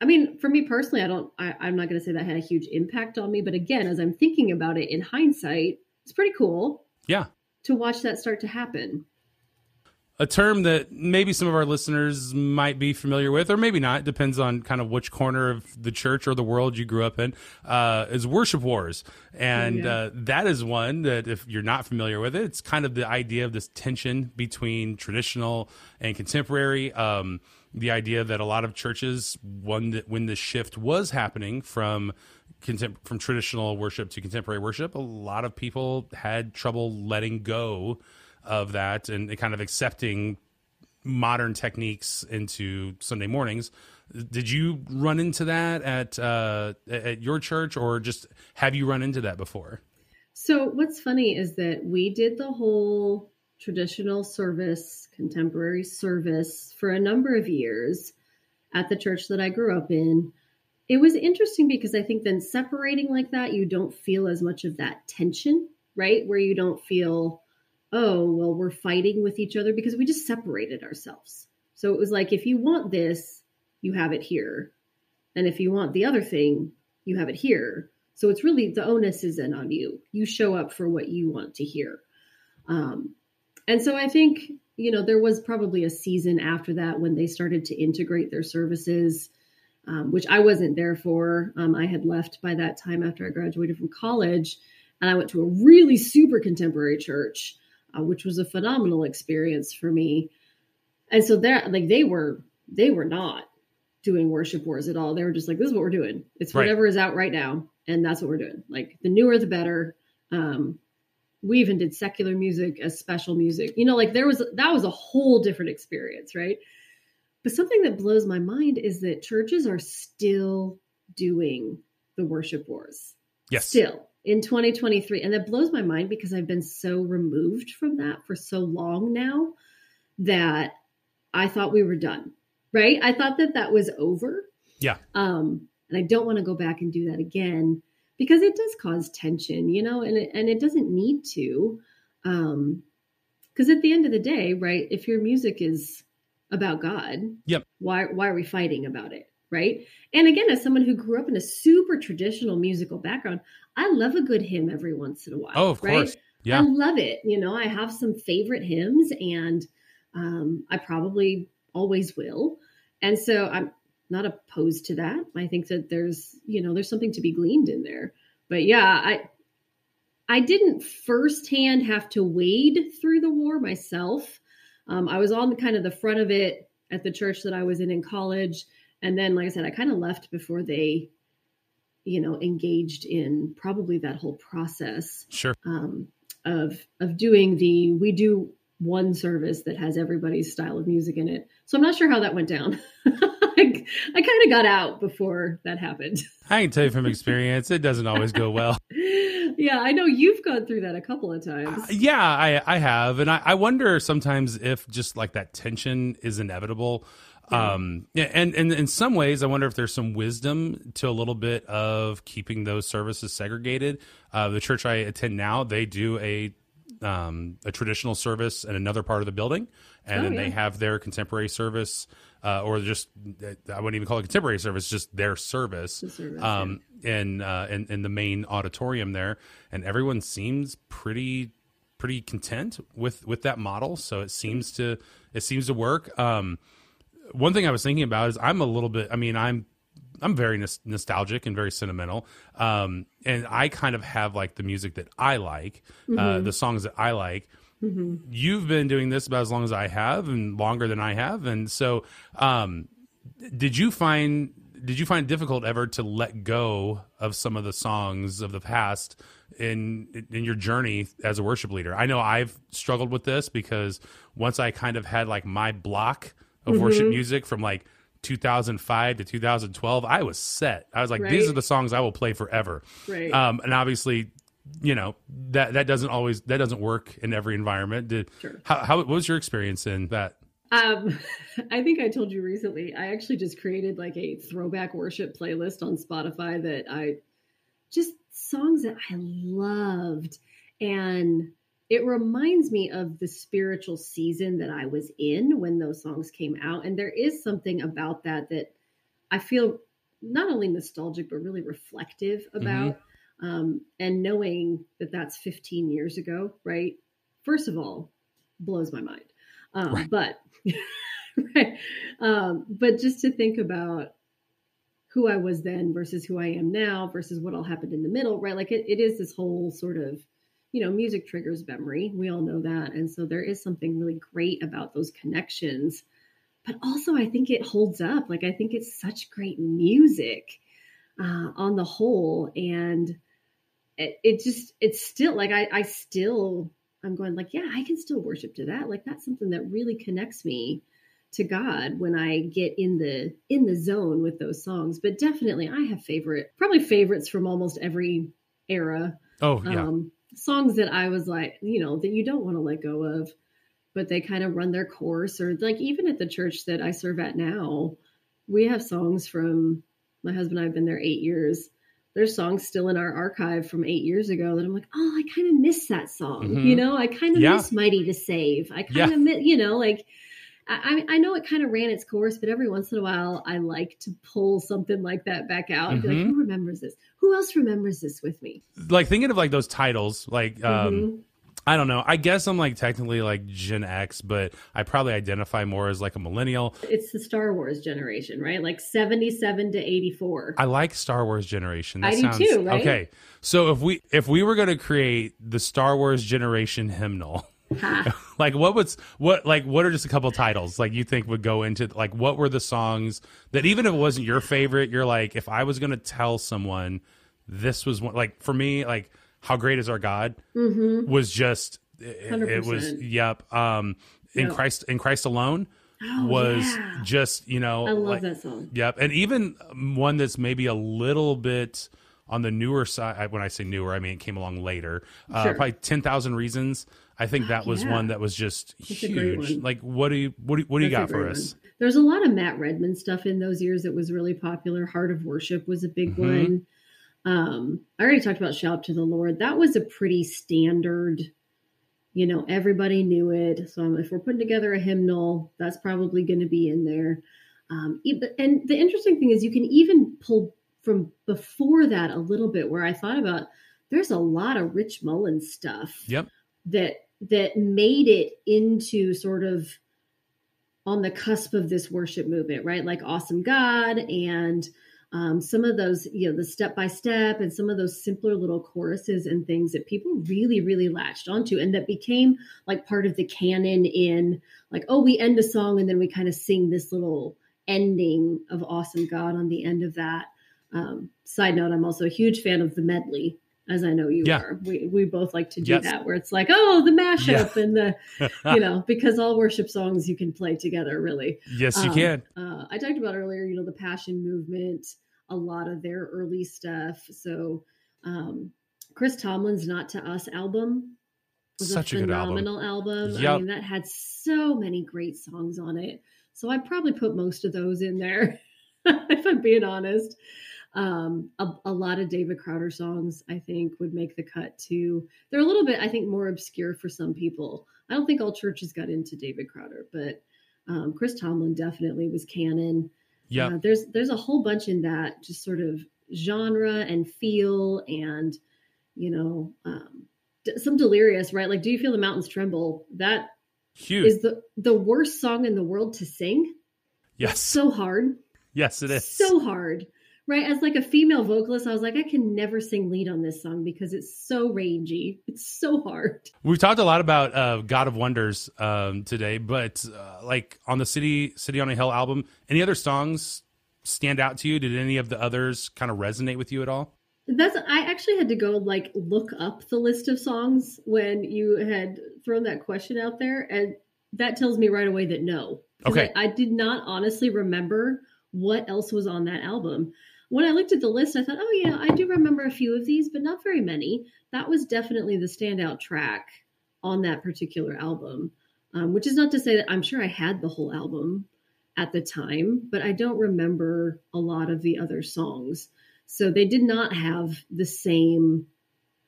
Speaker 7: I mean, for me personally, I don't. I, I'm not going to say that had a huge impact on me, but again, as I'm thinking about it in hindsight, it's pretty cool
Speaker 1: yeah.
Speaker 7: to watch that start to happen.
Speaker 1: A term that maybe some of our listeners might be familiar with, or maybe not. Depends on kind of which corner of the church or the world you grew up in. Uh, is worship wars, and
Speaker 7: yeah.
Speaker 1: uh, that is one that if you're not familiar with it, it's kind of the idea of this tension between traditional and contemporary. Um, the idea that a lot of churches, one that when the shift was happening from contem- from traditional worship to contemporary worship, a lot of people had trouble letting go of that and kind of accepting modern techniques into Sunday mornings. Did you run into that at uh, at your church, or just have you run into that before?
Speaker 7: So what's funny is that we did the whole traditional service, contemporary service for a number of years at the church that I grew up in. It was interesting because I think then separating like that, you don't feel as much of that tension, right? Where you don't feel, oh, well, we're fighting with each other because we just separated ourselves. So it was like, if you want this, you have it here. And if you want the other thing, you have it here. So it's really the onus is on you. You show up for what you want to hear. Um, and so I think, you know, there was probably a season after that when they started to integrate their services, um, which I wasn't there for. Um, I had left by that time after I graduated from college. And I went to a really super contemporary church, uh, which was a phenomenal experience for me. And so that, like, they were, they were not doing worship wars at all. They were just like, this is what we're doing. It's
Speaker 1: Right.
Speaker 7: whatever is out right now. And that's what we're doing. Like, the newer, the better. Um, we even did secular music as special music. You know, like there was that was a whole different experience, right? But something that blows my mind is that churches are still doing the worship wars.
Speaker 1: Yes.
Speaker 7: Still in 2023. And that blows my mind because I've been so removed from that for so long now that I thought we were done, right? I thought that that was over.
Speaker 1: Yeah.
Speaker 7: Um, and I don't want to go back and do that again because it does cause tension, you know, and it, and it doesn't need to. Um, because at the end of the day, right, if your music is about God,
Speaker 1: Yep.
Speaker 7: why why are we fighting about it, right? And again, as someone who grew up in a super traditional musical background, I love a good hymn every once in a while.
Speaker 1: Oh, of
Speaker 7: right?
Speaker 1: course. Yeah.
Speaker 7: I love it. You know, I have some favorite hymns and um, I probably always will. And so I'm not opposed to that. I think that there's, you know, there's something to be gleaned in there. But yeah, I I didn't firsthand have to wade through the war myself. Um, I was on the kind of the front of it at the church that I was in in college. And then, like I said, I kind of left before they, you know, engaged in probably that whole process
Speaker 1: Sure.
Speaker 7: um, of of doing the we do one service that has everybody's style of music in it. So I'm not sure how that went down. I, I kind of got out before that happened.
Speaker 1: I can tell you from experience, it doesn't always go well.
Speaker 7: yeah, I know you've gone through that a couple of times.
Speaker 1: Yeah, I I have, and I, I wonder sometimes if just like that tension is inevitable. Um, yeah, and and in some ways, I wonder if there's some wisdom to a little bit of keeping those services segregated. Uh, the church I attend now, they do a um, a traditional service in another part of the building, and
Speaker 7: Oh,
Speaker 1: then
Speaker 7: yeah.
Speaker 1: they have their contemporary service, uh, or just I wouldn't even call it contemporary service, just their service,
Speaker 7: The service,
Speaker 1: um, in, uh, in in the main auditorium there, and everyone seems pretty pretty content with with that model. So it seems to it seems to work. Um, one thing I was thinking about is I'm a little bit. I mean, I'm I'm very nos- nostalgic and very sentimental, um, and I kind of have like the music that I like, uh, the songs that I like. You've been doing this about as long as I have, and longer than I have, and so um, did you find did you find it difficult ever to let go of some of the songs of the past in in your journey as a worship leader? I know I've struggled with this because once I kind of had like my block of worship music from like 2005 to 2012, I was set. I was like, these are the songs I will play forever.
Speaker 7: Right.
Speaker 1: Um, and obviously, you know that that doesn't always that doesn't work in every environment. Did
Speaker 7: Sure.
Speaker 1: how, how what was your experience in that?
Speaker 7: Um, I think I told you recently, I actually just created like a throwback worship playlist on Spotify that I just songs that I loved. And it reminds me of the spiritual season that I was in when those songs came out. And there is something about that that I feel not only nostalgic, but really reflective about. Um, and knowing that that's 15 years ago, right? First of all, blows my mind. Um,
Speaker 1: Right.
Speaker 7: But, right. Um, but just to think about who I was then versus who I am now versus what all happened in the middle, right? Like it, it is this whole sort of, you know, music triggers memory. We all know that. And so there is something really great about those connections. But also, I think it holds up. Like, I think it's such great music uh, on the whole. And it, it just, it's still like, I, I still, I'm going like, yeah, I can still worship to that. Like, that's something that really connects me to God when I get in the in the zone with those songs. But definitely I have favorite probably favorites from almost every era.
Speaker 1: Oh yeah.
Speaker 7: Um songs that I was like, you know, that you don't want to let go of, but they kind of run their course or like even at the church that I serve at now, we have songs from my husband and I have been there 8 years. There's songs still in our archive from 8 years ago that I'm like, "Oh, I kind of miss that song."
Speaker 1: Mhm.
Speaker 7: You know, I kind of
Speaker 1: Yeah.
Speaker 7: miss Mighty to Save. I kind
Speaker 1: Yeah.
Speaker 7: of miss, you know, like I, I know it kind of ran its course, but every once in a while, I like to pull something like that back out and be like,
Speaker 1: Mhm.
Speaker 7: "Who remembers this? Who else remembers this with me?"
Speaker 1: like thinking of like those titles, like um
Speaker 7: Mhm.
Speaker 1: I don't know. I guess I'm like technically like Gen X, but I probably identify more as like a millennial.
Speaker 7: It's the Star Wars generation, right? Like 77 to 84.
Speaker 1: I like Star Wars generation. That
Speaker 7: I do too, right?
Speaker 1: okay. So if we if we were going to create the Star Wars generation hymnal,
Speaker 7: Ha.
Speaker 1: like what was what like what are just a couple titles like you think would go into like what were the songs that even if it wasn't your favorite, you're like if I was going to tell someone this was one like for me like how great is our God
Speaker 7: Mhm.
Speaker 1: was just it, it was yep um in. Christ in Christ alone
Speaker 7: Oh,
Speaker 1: was
Speaker 7: yeah.
Speaker 1: just you know
Speaker 7: I love
Speaker 1: like-
Speaker 7: that song.
Speaker 1: Yep, and even um, one that's maybe a little bit on the newer side. When I say newer, I mean it came along later. Uh,
Speaker 7: Sure.
Speaker 1: Probably ten thousand reasons. I think that was
Speaker 7: yeah.
Speaker 1: one that was just
Speaker 7: That's
Speaker 1: huge. Like, what do you what do what do you
Speaker 7: That's
Speaker 1: got for us?
Speaker 7: one. There's a lot of Matt Redman stuff in those years that was really popular. Heart of Worship was a big
Speaker 1: Mhm.
Speaker 7: one. Um, I already talked about Shout to the Lord. That was a pretty standard, you know, everybody knew it. So if we're putting together a hymnal, that's probably going to be in there. Um, and the interesting thing is you can even pull from before that a little bit where I thought about there's a lot of Rich Mullins stuff
Speaker 1: Yep.
Speaker 7: that that made it into sort of on the cusp of this worship movement, right? Like Awesome God and um, some of those, you know, the step by step and some of those simpler little choruses and things that people really, really latched onto and that became like part of the canon in like, oh, we end a song and then we kind of sing this little ending of Awesome God on the end of that. Um, side note, I'm also a huge fan of the medley, as I know you
Speaker 1: Yeah.
Speaker 7: are. We, we both like to do
Speaker 1: Yes.
Speaker 7: that, where it's like, oh, the mashup and the, you know, because all worship songs you can play together, really.
Speaker 1: yes, you
Speaker 7: Um,
Speaker 1: can.
Speaker 7: Uh, I talked about earlier, you know, the Passion Movement, a lot of their early stuff. So, um, Chris Tomlin's "Not to Us" album was
Speaker 1: Such a
Speaker 7: a
Speaker 1: good album.
Speaker 7: phenomenal album. I mean, that had so many great songs on it. So I'd probably put most of those in there, if I'm being honest. Um, a, a lot of David Crowder songs, I think, would make the cut too. They're a little bit, I think, more obscure for some people. I don't think all churches got into David Crowder, but um, Chris Tomlin definitely was canon.
Speaker 1: Yeah,
Speaker 7: Uh, there's there's a whole bunch in that just sort of genre and feel and you know um, d- some delirious right like do you feel the mountains tremble that
Speaker 1: Huge.
Speaker 7: is the the worst song in the world to sing
Speaker 1: yes.
Speaker 7: so hard
Speaker 1: yes, it is.
Speaker 7: so hard right as like a female vocalist i was like i can never sing lead on this song because it's so rangy it's so hard
Speaker 1: We've talked a lot about uh, God of Wonders um, today, but uh, like on the City City on a Hill album, any other songs stand out to you? Did any of the others kind of resonate with you at all?
Speaker 7: That's I actually had to go like look up the list of songs when you had thrown that question out there, and that tells me right away that no
Speaker 1: Okay.
Speaker 7: I, I did not honestly remember what else was on that album. When I looked at the list, I thought, oh yeah, I do remember a few of these, but not very many. That was definitely the standout track on that particular album. Um, which is not to say that I'm sure I had the whole album at the time, but I don't remember a lot of the other songs. So they did not have the same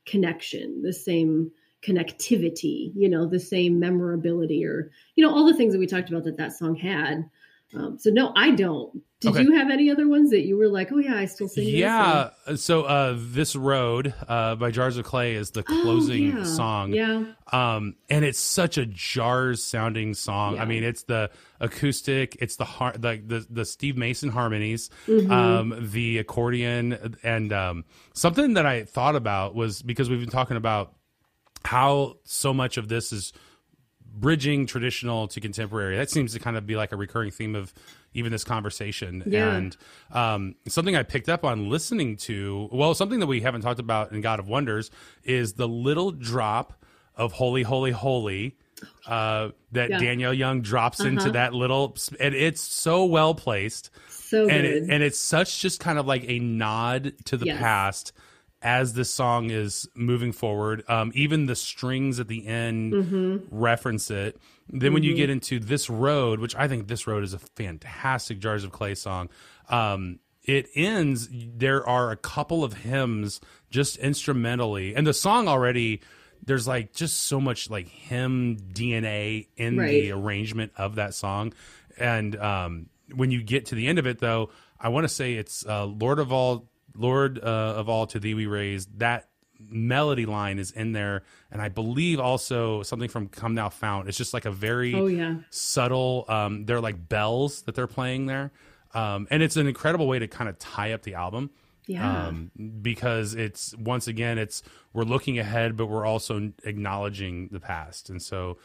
Speaker 7: connection, the same connectivity, you know, the same memorability or, you know, all the things that we talked about that that song had. Um, so no, I don't. Did
Speaker 1: Okay.
Speaker 7: you have any other ones that you were like, oh yeah, I still sing this?
Speaker 1: Yeah. So uh, this road uh, by Jars of Clay is the
Speaker 7: Oh,
Speaker 1: closing
Speaker 7: yeah.
Speaker 1: song.
Speaker 7: Yeah.
Speaker 1: Um, and it's such a jars sounding song.
Speaker 7: Yeah.
Speaker 1: I mean, it's the acoustic, it's the har- the, the the Steve Mason harmonies,
Speaker 7: Mhm.
Speaker 1: um, the accordion, and um, something that I thought about was because we've been talking about how so much of this is bridging traditional to contemporary. That seems to kind of be like a recurring theme of even this conversation.
Speaker 7: Yeah.
Speaker 1: And um, something I picked up on listening to, well, something that we haven't talked about in God of Wonders is the little drop of Holy, Holy, Holy uh, that
Speaker 7: Yeah.
Speaker 1: Danielle Young drops into
Speaker 7: Uh-huh.
Speaker 1: that little, and it's so well placed.
Speaker 7: So
Speaker 1: and
Speaker 7: good.
Speaker 1: it, and it's such just kind of like a nod to the
Speaker 7: Yes.
Speaker 1: past as this song is moving forward. Um, even the strings at the end
Speaker 7: Mm-hmm.
Speaker 1: reference it. Then when you get into this road, which I think this road is a fantastic Jars of Clay song. Um, it ends. There are a couple of hymns just instrumentally, and the song already. There's like just so much like hymn DNA in the arrangement of that song. And um, when you get to the end of it, though, I want to say it's uh, Lord of all, Lord uh, of all, to thee we raise. That melody line is in there, and I believe also something from Come Thou Fount. It's just like a very
Speaker 7: Oh, yeah.
Speaker 1: subtle. Um, they're like bells that they're playing there, um, and it's an incredible way to kind of tie up the album
Speaker 7: yeah.
Speaker 1: um, because it's once again it's we're looking ahead, but we're also acknowledging the past, and so.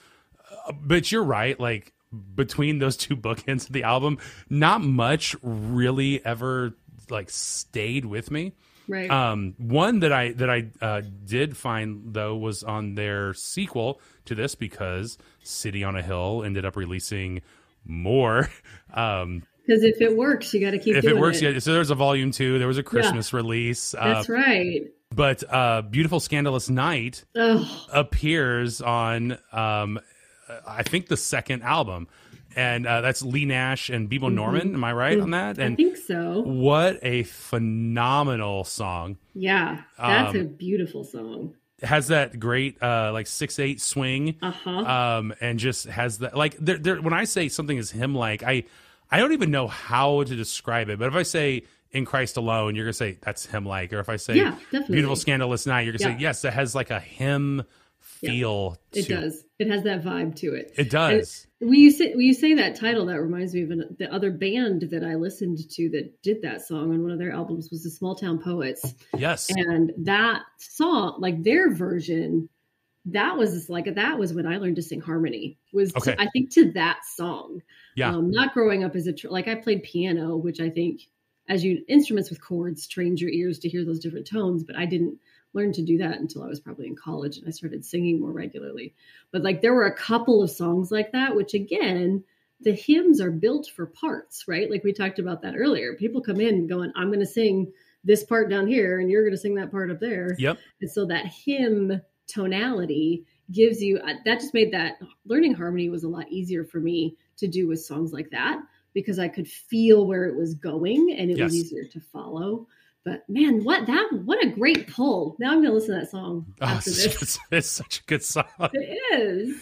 Speaker 1: Uh, but you're right, like between those two bookends of the album, not much really ever like stayed with me.
Speaker 7: right.
Speaker 1: Um, one that I that I uh, did find though was on their sequel to this because City on a Hill ended up releasing more. Um,
Speaker 7: Because if it works, you got to keep
Speaker 1: it
Speaker 7: if
Speaker 1: it works, yeah. So there's a volume two. There was a Christmas release. Uh,
Speaker 7: That's right.
Speaker 1: but uh, Beautiful Scandalous Night
Speaker 7: Oh,
Speaker 1: appears on um, I think the second album, and uh, that's Leigh Nash and Bebo Norman. Am I right on that?
Speaker 7: Mm-hmm. I think so.
Speaker 1: what a phenomenal song!
Speaker 7: Yeah, that's
Speaker 1: Um,
Speaker 7: a beautiful song.
Speaker 1: It has that great uh, like six eight swing,
Speaker 7: Uh huh.
Speaker 1: um, and just has that like there, there, when I say something is him like I I don't even know how to describe it, but if I say in Christ alone, you're gonna say that's him like, or if I say
Speaker 7: Yeah,
Speaker 1: beautiful scandalous night, you're gonna
Speaker 7: Yeah.
Speaker 1: say yes, it has like a hymn feel.
Speaker 7: it
Speaker 1: to
Speaker 7: does. It has that vibe to it.
Speaker 1: It does.
Speaker 7: When you say when you say that title, that reminds me of an, the other band that I listened to that did that song on one of their albums was the Smalltown Poets,
Speaker 1: yes,
Speaker 7: and that song, like their version, that was like that was when I learned to sing harmony. Was to- I think to that song.
Speaker 1: Yeah.
Speaker 7: Um, not growing up as a tr- like I played piano, which I think as you instruments with chords trained your ears to hear those different tones, but I didn't learn to do that until I was probably in college and I started singing more regularly. But like there were a couple of songs like that, which again, the hymns are built for parts, right? Like we talked about that earlier. People come in going, I'm going to sing this part down here and you're going to sing that part up there.
Speaker 1: yep,
Speaker 7: And so that hymn tonality gives you uh, that just made that learning harmony was a lot easier for me to do with songs like that because I could feel where it was going and it was easier to follow. But man, what that what a great pull. Now I'm gonna listen to that song
Speaker 1: Oh,
Speaker 7: after
Speaker 1: it's,
Speaker 7: this.
Speaker 1: it's, it's such a good song.
Speaker 7: It is.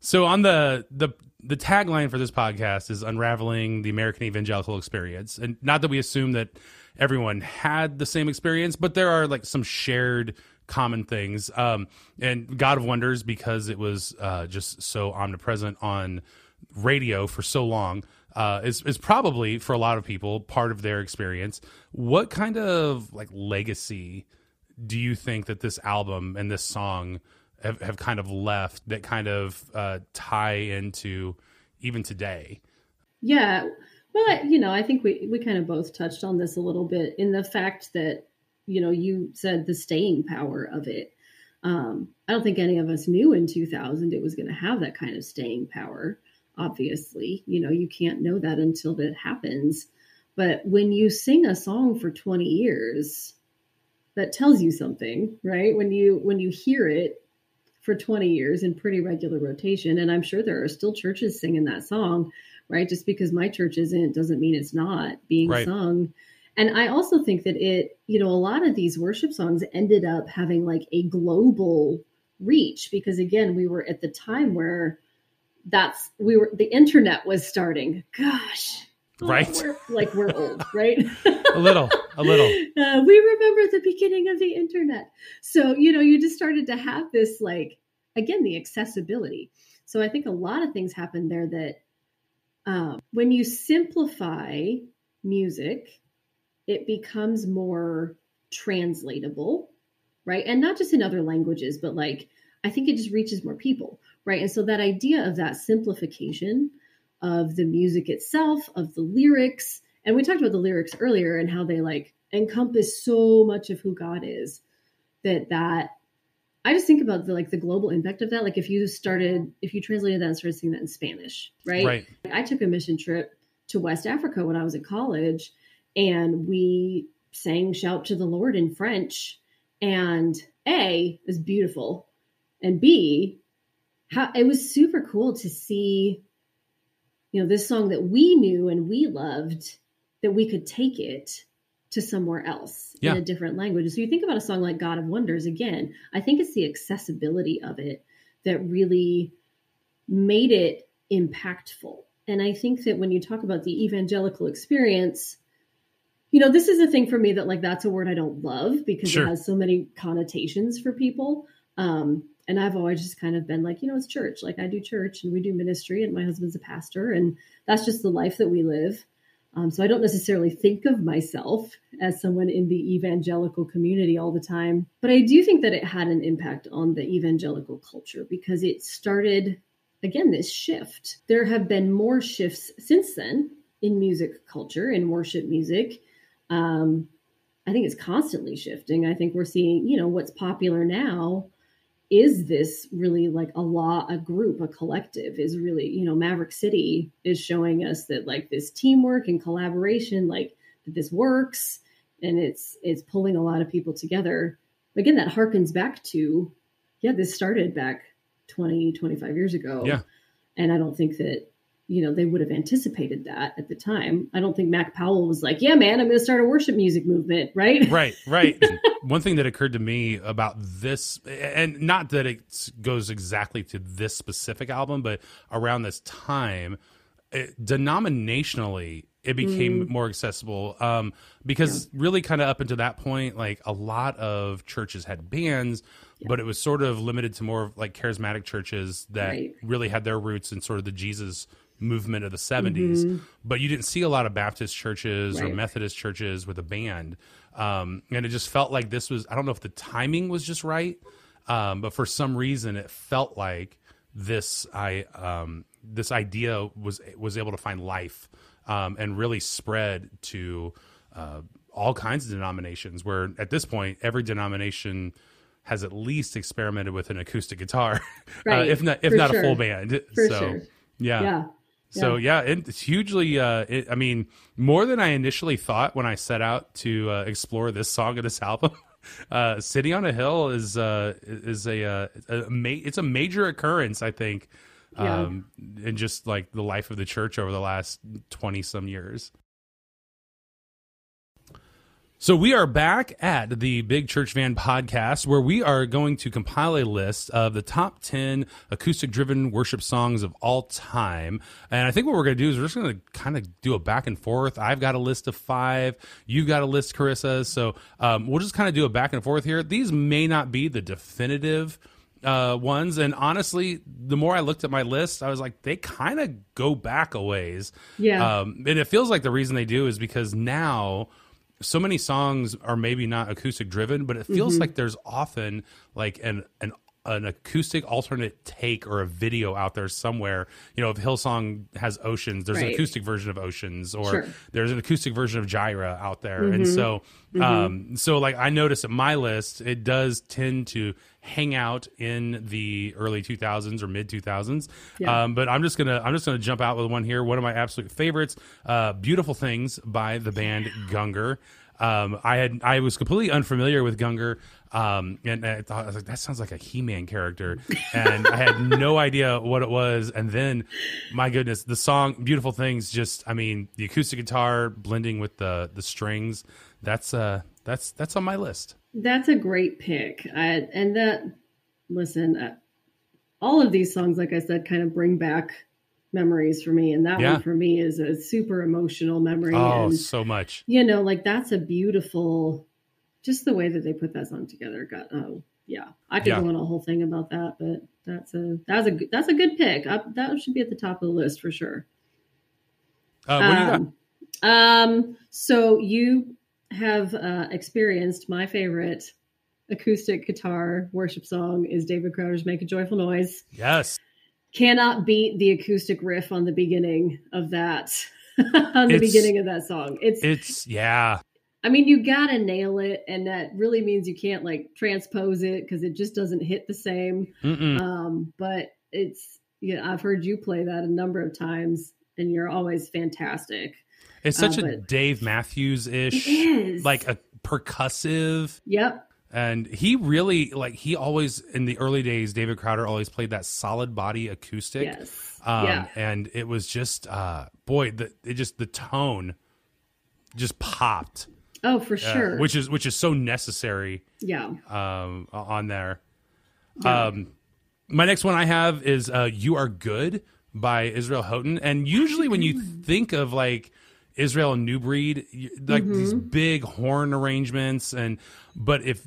Speaker 1: So on the the the tagline for this podcast is unraveling the American evangelical experience, and not that we assume that everyone had the same experience, but there are like some shared common things. Um, and God of Wonders because it was uh, just so omnipresent on radio for so long. Uh, is is probably for a lot of people part of their experience. What kind of like legacy do you think that this album and this song have, have kind of left that kind of uh, tie into even today?
Speaker 7: Yeah. Well, I- you know, I think we we kind of both touched on this a little bit in the fact that you know you said the staying power of it. Um, I don't think any of us knew in 2000 it was going to have that kind of staying power. Obviously, you know, you can't know that until that happens. But when you sing a song for 20 years, that tells you something, right? When you when you hear it for 20 years in pretty regular rotation, and I'm sure there are still churches singing that song right? Just because my church isn't doesn't mean it's not being
Speaker 1: Right.
Speaker 7: sung. And I also think that it, you know, a lot of these worship songs ended up having like a global reach because again, we were at the time where that's we were the internet was starting. Gosh. Oh,
Speaker 1: Right.
Speaker 7: we're- like we're old, right?
Speaker 1: A little, a little.
Speaker 7: Uh, we remember the beginning of the internet. So, you know, you just started to have this, like, again, the accessibility. So I think a lot of things happen there that um, when you simplify music, it becomes more translatable, right? And not just in other languages, but like, I think it just reaches more people, right? And so that idea of that simplification of the music itself, of the lyrics, and we talked about the lyrics earlier and how they like encompass so much of who God is that that I just think about the like the global impact of that. Like if you started, if you translated that and started singing that in Spanish, right?
Speaker 1: Right.
Speaker 7: I took a mission trip to West Africa when I was in college, and we sang "Shout to the Lord" in French. And A is beautiful, and B, how it was super cool to see, you know, this song that we knew and we loved, that we could take it to somewhere else
Speaker 1: Yeah.
Speaker 7: in a different language. So you think about a song like God of Wonders again, I think it's the accessibility of it that really made it impactful. And I think that when you talk about the evangelical experience, you know, this is a thing for me that like that's a word I don't love because
Speaker 1: Sure.
Speaker 7: it has so many connotations for people. Um, and I've always just kind of been like, you know, it's church. Like I do church and we do ministry, and my husband's a pastor, and that's just the life that we live. Um, so I don't necessarily think of myself as someone in the evangelical community all the time, but I do think that it had an impact on the evangelical culture because it started again this shift. There have been more shifts since then in music culture, in worship music. Um, I think it's constantly shifting. I think we're seeing, you know, what's popular now is this really like a law, a group, a collective is really, you know, Maverick City is showing us that like this teamwork and collaboration, like that this works and it's it's pulling a lot of people together. Again, that harkens back to, yeah, this started back 20, 25 years ago.
Speaker 1: Yeah.
Speaker 7: And I don't think that, you know, they would have anticipated that at the time. I don't think Mac Powell was like, yeah, man, I'm going to start a worship music movement, right?
Speaker 1: right right one thing that occurred to me about this and not that it goes exactly to this specific album but around this time it, denominationally it became more accessible um, because really kind of up until that point like a lot of churches had bands but it was sort of limited to more of like charismatic churches that
Speaker 7: Right.
Speaker 1: really had their roots in sort of the jesus movement of the 70s but you didn't see a lot of baptist churches or methodist churches with a band. Um, and it just felt like this was i don't know if the timing was just right um, but for some reason it felt like this i um, this idea was was able to find life um, and really spread to uh, all kinds of denominations where at this point every denomination has at least experimented with an acoustic guitar uh, if not if
Speaker 7: for
Speaker 1: not a full band.
Speaker 7: For
Speaker 1: so
Speaker 7: sure.
Speaker 1: yeah.
Speaker 7: Yeah.
Speaker 1: So yeah, it, it's hugely. Uh, it, I mean, more than I initially thought when I set out to uh, explore this song of this album. Uh, "City on a Hill" is uh, is a, uh, a ma- it's a major occurrence, I think,
Speaker 7: Yeah.
Speaker 1: um, in just like the life of the church over the last twenty some years. So we are back at the Big Church Van podcast where we are going to compile a list of the top 10 acoustic driven worship songs of all time. And I think what we're going to do is we're just going to kind of do a back and forth. I've got a list of five. You've got a list, Charissa. So um, we'll just kind of do a back and forth here. These may not be the definitive uh, ones. And honestly, the more I looked at my list, I was like, they kind of go back a ways.
Speaker 7: Yeah.
Speaker 1: Um, and it feels like the reason they do is because now so many songs are maybe not acoustic driven, but it feels
Speaker 7: Mm-hmm.
Speaker 1: like there's often like an an an acoustic alternate take or a video out there somewhere. You know, if Hillsong has Oceans, there's an acoustic version of Oceans, or
Speaker 7: Sure. Mm-hmm.
Speaker 1: there's an acoustic version of Gyra out there. And so, um, so like I noticed at my list, it does tend to hang out in the early 2000s or mid 2000s.
Speaker 7: Yeah.
Speaker 1: Um, but I'm just gonna I'm just gonna jump out with one here. One of my absolute favorites, uh, "Beautiful Things" by the band Gungor. Um, I had I was completely unfamiliar with Gungor, um, and I thought I was like, that sounds like a He-Man character, and I had no idea what it was. And then, my goodness, the song "Beautiful Things" just I mean, the acoustic guitar blending with the the strings. That's uh that's that's on my list.
Speaker 7: That's a great pick. I, and that, listen, uh, all of these songs, like I said, kind of bring back memories for me. And that
Speaker 1: Yeah.
Speaker 7: one for me is a super emotional memory.
Speaker 1: Oh,
Speaker 7: and,
Speaker 1: so much.
Speaker 7: you know, like that's a beautiful, just the way that they put that song together. Got, oh, yeah. I could
Speaker 1: Yeah.
Speaker 7: go on a whole thing about that, but that's a, that's a, good- that's a good pick. I, that should be at the top of the list for sure.
Speaker 1: Uh, what do you got?
Speaker 7: Um, um, so you have uh, experienced my favorite acoustic guitar worship song is David Crowder's "Make a Joyful Noise."
Speaker 1: Yes.
Speaker 7: Cannot beat the acoustic riff on the beginning of that. on the
Speaker 1: It's-
Speaker 7: beginning of that song, it's
Speaker 1: It's yeah.
Speaker 7: I mean, you gotta nail it, and that really means you can't like transpose it because it just doesn't hit the same.
Speaker 1: Mm-mm.
Speaker 7: Um, but it's yeah, I've heard you play that a number of times, and you're always fantastic.
Speaker 1: It's such
Speaker 7: uh,
Speaker 1: a Dave Matthews ish, like a percussive,
Speaker 7: Yep.
Speaker 1: and he really like he always in the early days. David Crowder always played that solid body acoustic.
Speaker 7: Yes.
Speaker 1: Um,
Speaker 7: yeah.
Speaker 1: and it was just uh boy the it just the tone just popped
Speaker 7: Oh, for
Speaker 1: uh,
Speaker 7: sure.
Speaker 1: which is which is so necessary
Speaker 7: yeah.
Speaker 1: um on there
Speaker 7: Yeah.
Speaker 1: um my next one i have is uh you are good by israel houghton and usually when you think of like israel and new breed like these
Speaker 7: Mm-hmm.
Speaker 1: big horn arrangements and but if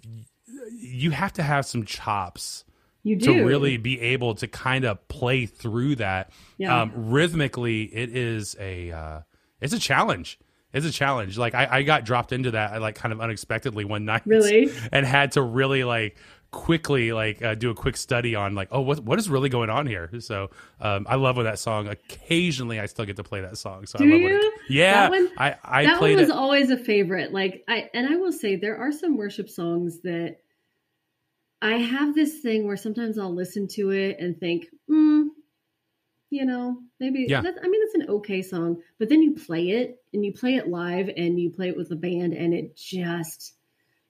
Speaker 1: you have to have some chops
Speaker 7: You do
Speaker 1: to really be able to kind of play through that
Speaker 7: Yeah.
Speaker 1: um, rhythmically it is a uh, it's a challenge it's a challenge like I, I got dropped into that like kind of unexpectedly one night
Speaker 7: Really?
Speaker 1: and had to really like quickly like uh, do a quick study on like oh what what is really going on here so um, i love when that song occasionally i still get to play that song so
Speaker 7: Do
Speaker 1: i love
Speaker 7: you?
Speaker 1: it, yeah
Speaker 7: That one-
Speaker 1: i i
Speaker 7: that one was
Speaker 1: it
Speaker 7: always a favorite. Like I and I will say there are some worship songs that I have this thing where sometimes I'll listen to it and think, hmm, you know, maybe
Speaker 1: Yeah.
Speaker 7: I mean it's an okay song, but then you play it and you play it live and you play it with a band and it just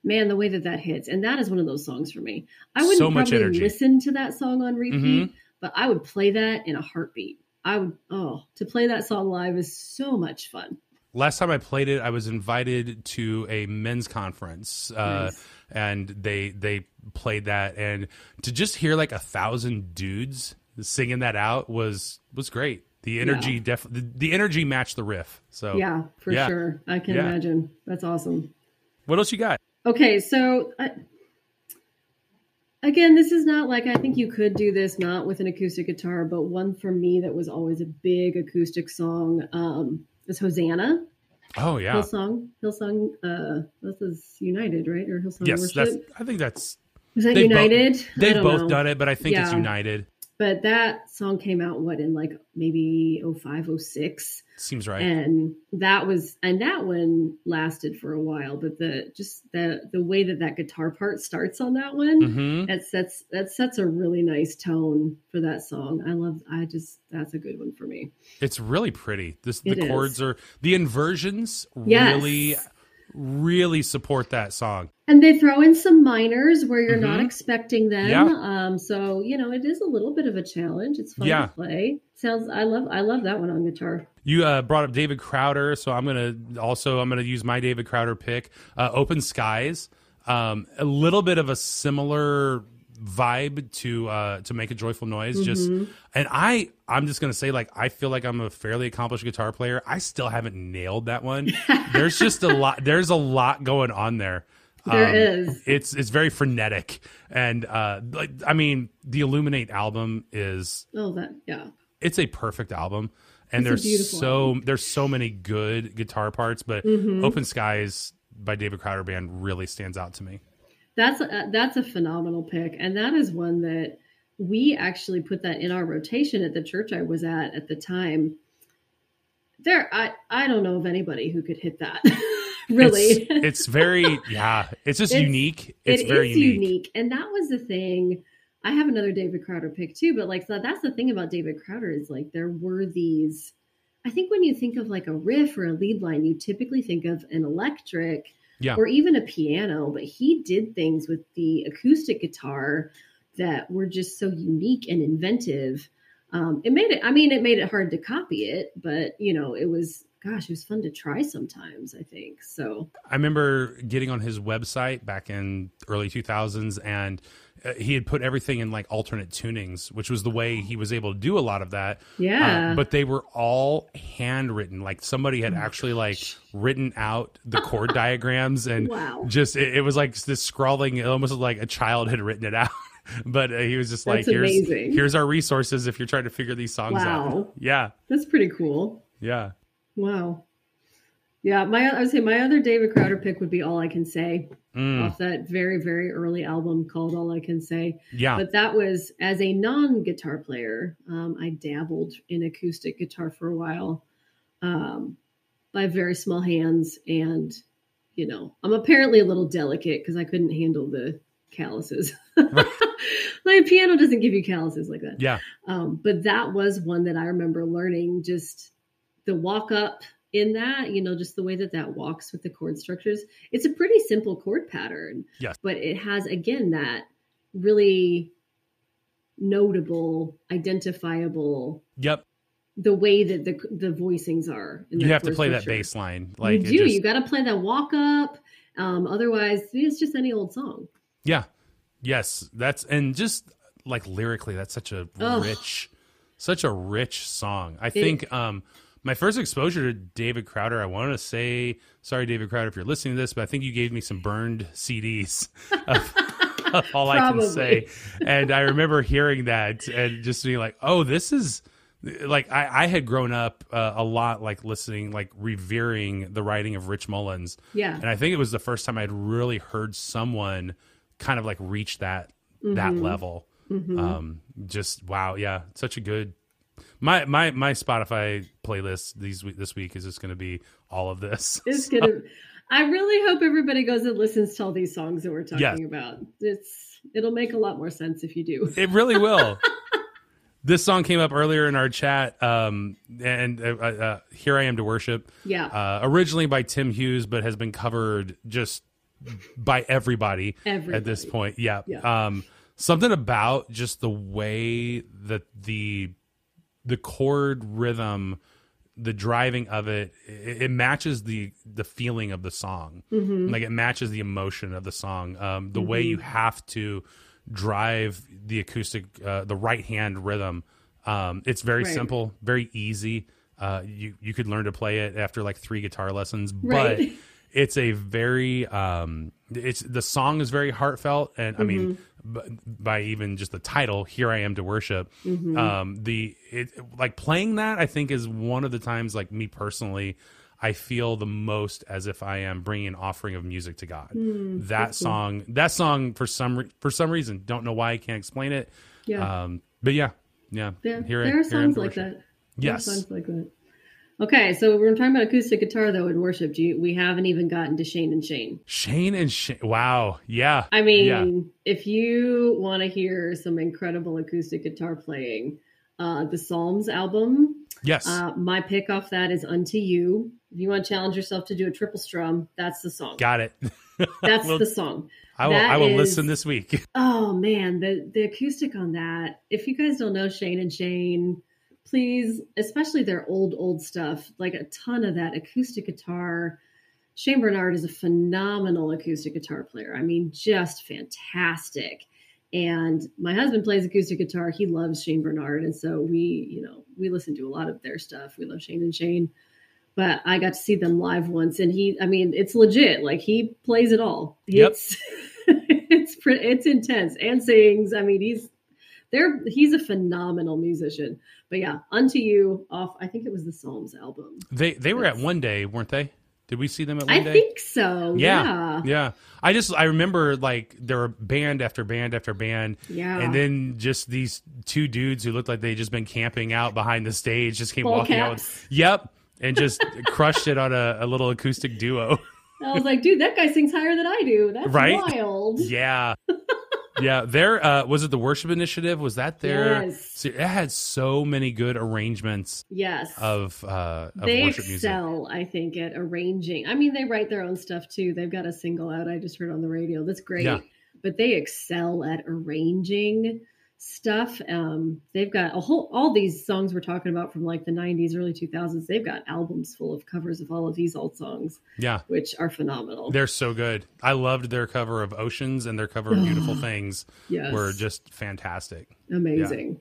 Speaker 7: man, the way that that hits. And that is one of those songs for me. I wouldn't
Speaker 1: So much
Speaker 7: probably
Speaker 1: energy.
Speaker 7: listen to that song on repeat,
Speaker 1: Mhm.
Speaker 7: but I would play that in a heartbeat. I would oh, to play that song live is so much fun.
Speaker 1: last time I played it, I was invited to a men's conference, uh,
Speaker 7: Nice.
Speaker 1: and they they played that, and to just hear like a thousand dudes singing that out was was great. The energy,
Speaker 7: Yeah.
Speaker 1: def the, the energy matched the riff. So
Speaker 7: Yeah, for
Speaker 1: Yeah.
Speaker 7: sure. I can
Speaker 1: Yeah.
Speaker 7: imagine. That's awesome.
Speaker 1: what else you got?
Speaker 7: Okay, so I, again, this is not like I think you could do this not with an acoustic guitar, but one for me that was always a big acoustic song um, is Hosanna.
Speaker 1: Oh yeah,
Speaker 7: Hillsong, Hillsong. Uh, this is United, right? Or Hillsong
Speaker 1: yes, that's.
Speaker 7: Worship?
Speaker 1: I think that's
Speaker 7: Is that
Speaker 1: they've bo-
Speaker 7: United?
Speaker 1: They've both
Speaker 7: know.
Speaker 1: done it, but I think it's United.
Speaker 7: But that song came out what in like maybe 05, 06.
Speaker 1: Seems right.
Speaker 7: and that was and that one lasted for a while but the just the the way that that guitar part starts on that one
Speaker 1: hmm
Speaker 7: that sets that sets a really nice tone for that song i love i just that's a good one for me
Speaker 1: It's really pretty. This the
Speaker 7: It is.
Speaker 1: chords are the inversions
Speaker 7: Yes.
Speaker 1: really really support that song.
Speaker 7: And they throw in some minors where you're not
Speaker 1: Mhm.
Speaker 7: expecting them
Speaker 1: Yeah.
Speaker 7: um so you know it is a little bit of a challenge it's fun
Speaker 1: Yeah.
Speaker 7: to play sounds i love i love that one on guitar
Speaker 1: You uh, brought up David Crowder, so I'm gonna also I'm gonna use my David Crowder pick. Uh, Open Skies, um, a little bit of a similar vibe to uh, to make a joyful noise. Just
Speaker 7: Mm-hmm.
Speaker 1: and I I'm just gonna say like I feel like I'm a fairly accomplished guitar player. I still haven't nailed that one. there's just a lot. There's a lot going on there.
Speaker 7: There
Speaker 1: Um,
Speaker 7: is.
Speaker 1: It's it's very frenetic, and uh, like I mean, the Illuminate album is
Speaker 7: oh that yeah
Speaker 1: it's a perfect album and
Speaker 7: It's
Speaker 1: there's so
Speaker 7: album. Mm-hmm.
Speaker 1: there's so many good guitar parts but open skies by david crowder band really stands out to me
Speaker 7: That's a, that's a phenomenal pick, and that is one that we actually put that in our rotation at the church I was at at the time. There, I I don't know of anybody who could hit that. really,
Speaker 1: it's, it's very yeah it's just
Speaker 7: It's-
Speaker 1: unique it's
Speaker 7: It
Speaker 1: very
Speaker 7: is
Speaker 1: unique.
Speaker 7: and that was the thing. I have another David Crowder pick too, but like so that's the thing about David Crowder is like there were these. I think when you think of like a riff or a lead line, you typically think of an electric
Speaker 1: Yeah.
Speaker 7: or even a piano, but he did things with the acoustic guitar that were just so unique and inventive. Um, it made it, I mean, it made it hard to copy it, but you know, it was, gosh, it was fun to try sometimes, I think. So,
Speaker 1: i remember getting on his website back in early 2000s and uh, he had put everything in like alternate tunings which was the way he was able to do a lot of that
Speaker 7: yeah.
Speaker 1: Uh, but they were all handwritten. Like somebody
Speaker 7: Oh
Speaker 1: had actually like written out the chord diagrams and
Speaker 7: Wow.
Speaker 1: just it, it was like this scrawling. It almost like a child had written it out. but uh, he was just like,
Speaker 7: That's
Speaker 1: "Here's
Speaker 7: amazing.
Speaker 1: here's our resources if you're trying to figure these songs
Speaker 7: Wow.
Speaker 1: out." Yeah,
Speaker 7: that's pretty cool.
Speaker 1: yeah.
Speaker 7: Wow. Yeah, my I would say my other David Crowder pick would be All I Can Say
Speaker 1: Mm,
Speaker 7: off that very very early album called All I Can Say.
Speaker 1: yeah.
Speaker 7: But that was as a non-guitar player. Um, I dabbled in acoustic guitar for a while. Um, I have very small hands, and you know, I'm apparently a little delicate because I couldn't handle the calluses. like piano doesn't give you calluses like that.
Speaker 1: Yeah.
Speaker 7: Um, but that was one that I remember learning just the walk up in that, you know, just the way that that walks with the chord structures. It's a pretty simple chord pattern.
Speaker 1: Yes.
Speaker 7: But it has, again, that really notable, identifiable,
Speaker 1: Yep.
Speaker 7: the way that the the voicings are. in
Speaker 1: You have to play that bass line. Like
Speaker 7: you do.
Speaker 1: just-
Speaker 7: you got to play that walk up. Um, otherwise, it's just any old song.
Speaker 1: Yeah. Yes. That's and just like lyrically, that's such a
Speaker 7: Ugh.
Speaker 1: rich, such a rich song. I think um my first exposure to David Crowder, I want to say, sorry, David Crowder, if you're listening to this, but I think you gave me some burned CDs of, of all I can say. And I remember hearing that and just being like, oh, this is like I, I had grown up uh, a lot like listening, like revering the writing of Rich Mullins.
Speaker 7: Yeah.
Speaker 1: And I think it was the first time I'd really heard someone kind of like reach that that
Speaker 7: Mm-hmm.
Speaker 1: level. Um, just wow, yeah, such a good. My my my Spotify playlist these this week is just going to be all of this.
Speaker 7: It's gonna. I really hope everybody goes and listens to all these songs that we're talking
Speaker 1: Yes.
Speaker 7: about. It's it'll make a lot more sense if you do.
Speaker 1: It really will. this song came up earlier in our chat, um, and uh, uh, here I am to worship.
Speaker 7: Yeah.
Speaker 1: Uh, originally by Tim Hughes, but has been covered just by everybody, at this point. Yeah.
Speaker 7: Yeah.
Speaker 1: Um, something about just the way that the the chord rhythm, the driving of it, it, it matches the the feeling of the song.
Speaker 7: Mm-hmm.
Speaker 1: Like it matches the emotion of the song. Um, the way you have to drive the acoustic, uh, the right hand rhythm. Um, it's very
Speaker 7: Right.
Speaker 1: simple, very easy. Uh, you you could learn to play it after like three guitar lessons,
Speaker 7: Right.
Speaker 1: but it's a very um, it's the song is very heartfelt, and I mean b- by even just the title, "Here I Am to Worship." Um, the it like playing that I think is one of the times like me personally. I feel the most as if I am bringing an offering of music to God. that song, that song, for some re- for some reason, don't know why I can't explain it.
Speaker 7: Yeah.
Speaker 1: Um, but yeah, yeah.
Speaker 7: Yeah,
Speaker 1: Here
Speaker 7: there are
Speaker 1: here I am
Speaker 7: songs like that. There are
Speaker 1: Yes.
Speaker 7: songs like that. Okay, so we're talking about acoustic guitar though in worship. Do you, we haven't even gotten to Shane and Shane.
Speaker 1: Shane and Shane. Wow. Yeah.
Speaker 7: I mean,
Speaker 1: yeah.
Speaker 7: if you want to hear some incredible acoustic guitar playing, uh, the Psalms album,
Speaker 1: yes.
Speaker 7: uh, my pick off that is "Unto You." If you want to challenge yourself to do a triple strum, that's the song.
Speaker 1: Got it.
Speaker 7: That's
Speaker 1: Well,
Speaker 7: the song.
Speaker 1: I will.
Speaker 7: that
Speaker 1: I will
Speaker 7: is-
Speaker 1: listen this week.
Speaker 7: Oh man, the the acoustic on that. If you guys don't know Shane and Shane, please, especially their old old stuff, like a ton of that acoustic guitar. Shane Barnard is a phenomenal acoustic guitar player. I mean, just fantastic. And my husband plays acoustic guitar. He loves Shane Barnard, and so we, you know, we listen to a lot of their stuff. We love Shane and Shane. But I got to see them live once, and he, I mean, it's legit. Like he plays it all.
Speaker 1: Yep.
Speaker 7: It's it's pretty, it's intense and sings. I mean, he's there. He's a phenomenal musician. But yeah, unto you off. I think it was the Psalms album.
Speaker 1: They they were at one day, weren't they? Did we see them at one
Speaker 7: I
Speaker 1: day?
Speaker 7: I think so.
Speaker 1: yeah,
Speaker 7: Yeah.
Speaker 1: yeah. I just I remember like there were band after band after band,
Speaker 7: Yeah.
Speaker 1: and then just these two dudes who looked like they just been camping out behind the stage just came
Speaker 7: Ball
Speaker 1: walking out. With, yep, and just crushed it on a, a little acoustic duo.
Speaker 7: I was like, dude, that guy sings higher than I do. That's
Speaker 1: Right?
Speaker 7: wild.
Speaker 1: Yeah. Yeah, there uh, was it. The worship initiative was that there?
Speaker 7: Yes.
Speaker 1: So it had so many good arrangements
Speaker 7: Yes.
Speaker 1: of uh, of
Speaker 7: they
Speaker 1: worship music.
Speaker 7: excel, I think, at arranging. I mean, they write their own stuff too. They've got a single out I just heard on the radio. That's great.
Speaker 1: Yeah.
Speaker 7: But they excel at arranging stuff. Um, they've got a whole all these songs we're talking about from like the 90s, early 2000s. They've got albums full of covers of all of these old songs,
Speaker 1: Yeah,
Speaker 7: which are phenomenal.
Speaker 1: they're so good. I loved their cover of Oceans and their cover of Beautiful Things
Speaker 7: yes.
Speaker 1: were just fantastic.
Speaker 7: amazing.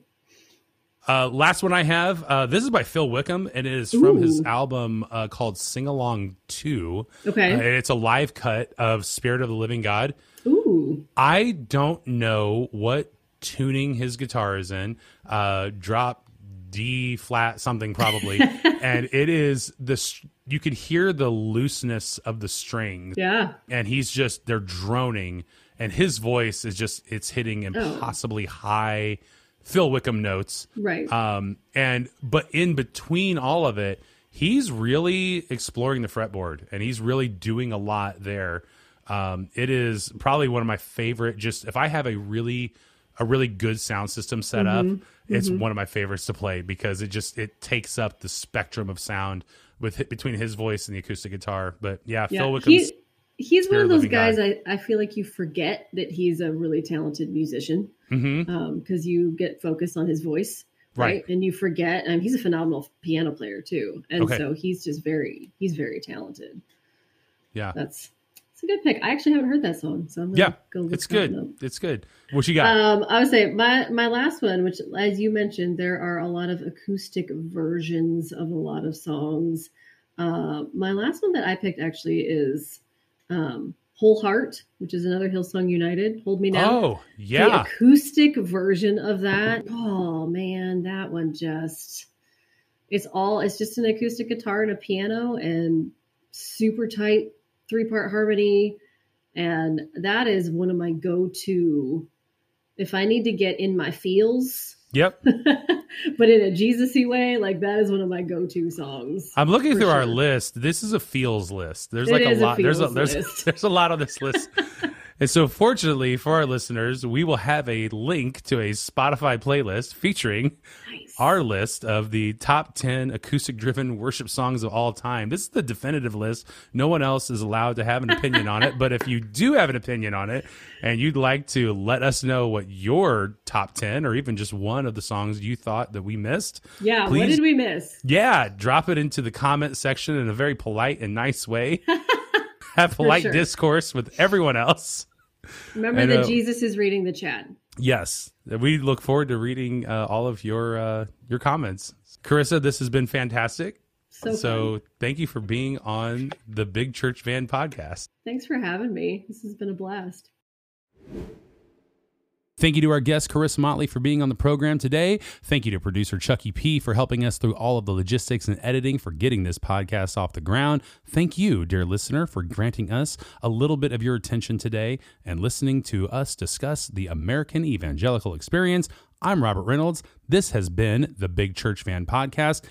Speaker 1: Uh, last one I have. Uh, this is by Phil Wickham, and it is from his album uh, called "Sing Along 2.
Speaker 7: Okay.
Speaker 1: Uh, it's a live cut of "Spirit of the Living God."
Speaker 7: Ooh.
Speaker 1: I don't know what tuning his guitars in. Uh, drop D flat something probably, and it is this. You could hear the looseness of the strings,
Speaker 7: Yeah.
Speaker 1: and he's just they're droning, and his voice is just it's hitting impossibly high Phil Wickham notes.
Speaker 7: Right.
Speaker 1: Um, and but in between all of it, he's really exploring the fretboard and he's really doing a lot there. Um, it is probably one of my favorite. Just if I have a really a really good sound system set up, mm-hmm. it's mm-hmm. one of my favorites to play because it just it takes up the spectrum of sound with between his voice and the acoustic guitar. But yeah,
Speaker 7: Yeah,
Speaker 1: Phil Wickham's
Speaker 7: he, he's one of those guys
Speaker 1: God.
Speaker 7: I, I feel like you forget that he's a really talented musician
Speaker 1: mm-hmm.
Speaker 7: um, because you get focused on his voice, right?
Speaker 1: Right.
Speaker 7: And you forget. And he's a phenomenal piano player too, and
Speaker 1: Okay.
Speaker 7: so he's just very he's very talented.
Speaker 1: yeah.
Speaker 7: That's it's a good pick. I actually haven't heard that song, so I'm gonna
Speaker 1: Yeah,
Speaker 7: go look
Speaker 1: it's good.
Speaker 7: up.
Speaker 1: It's good. What you got?
Speaker 7: Um, I would say my my last one, which as you mentioned, there are a lot of acoustic versions of a lot of songs. Uh, my last one that I picked actually is um, "Whole Heart," which is another Hillsong United. "Hold Me Now."
Speaker 1: oh
Speaker 7: the
Speaker 1: yeah,
Speaker 7: acoustic version of that. Oh man, that one just it's all it's just an acoustic guitar and a piano and super tight three part harmony. And that is one of my go to if I need to get in my feels,
Speaker 1: yep.
Speaker 7: but in a Jesus-y way, like that is one of my go to songs.
Speaker 1: I'm looking through our list. This is a feels list. There's
Speaker 7: It
Speaker 1: like a
Speaker 7: is a
Speaker 1: lot. there's a there's there's a lot on this list. and so, fortunately for our listeners, we will have a link to a Spotify playlist featuring
Speaker 7: Nice.
Speaker 1: our list of the top 10 acoustic driven worship songs of all time. This is the definitive list. No one else is allowed to have an opinion on it. But if you do have an opinion on it and you'd like to let us know what your top 10 or even just one of the songs you thought that we missed,
Speaker 7: yeah, what did we miss?
Speaker 1: yeah, drop it into the comment section in a very polite and nice way. Have polite
Speaker 7: sure.
Speaker 1: discourse with everyone else.
Speaker 7: Remember
Speaker 1: I
Speaker 7: that
Speaker 1: know.
Speaker 7: Jesus is reading the chat.
Speaker 1: Yes, we look forward to reading uh, all of your uh, your comments. Charissa, this has been fantastic.
Speaker 7: So,
Speaker 1: so thank you for being on the Big Church Van podcast.
Speaker 7: thanks for having me. This has been a blast.
Speaker 1: Thank you to our guest, Charissa Motley, for being on the program today. Thank you to producer Chucky P for helping us through all of the logistics and editing for getting this podcast off the ground. Thank you, dear listener, for granting us a little bit of your attention today and listening to us discuss the American evangelical experience. I'm Robert Reynolds. This has been the Big Church Van Podcast,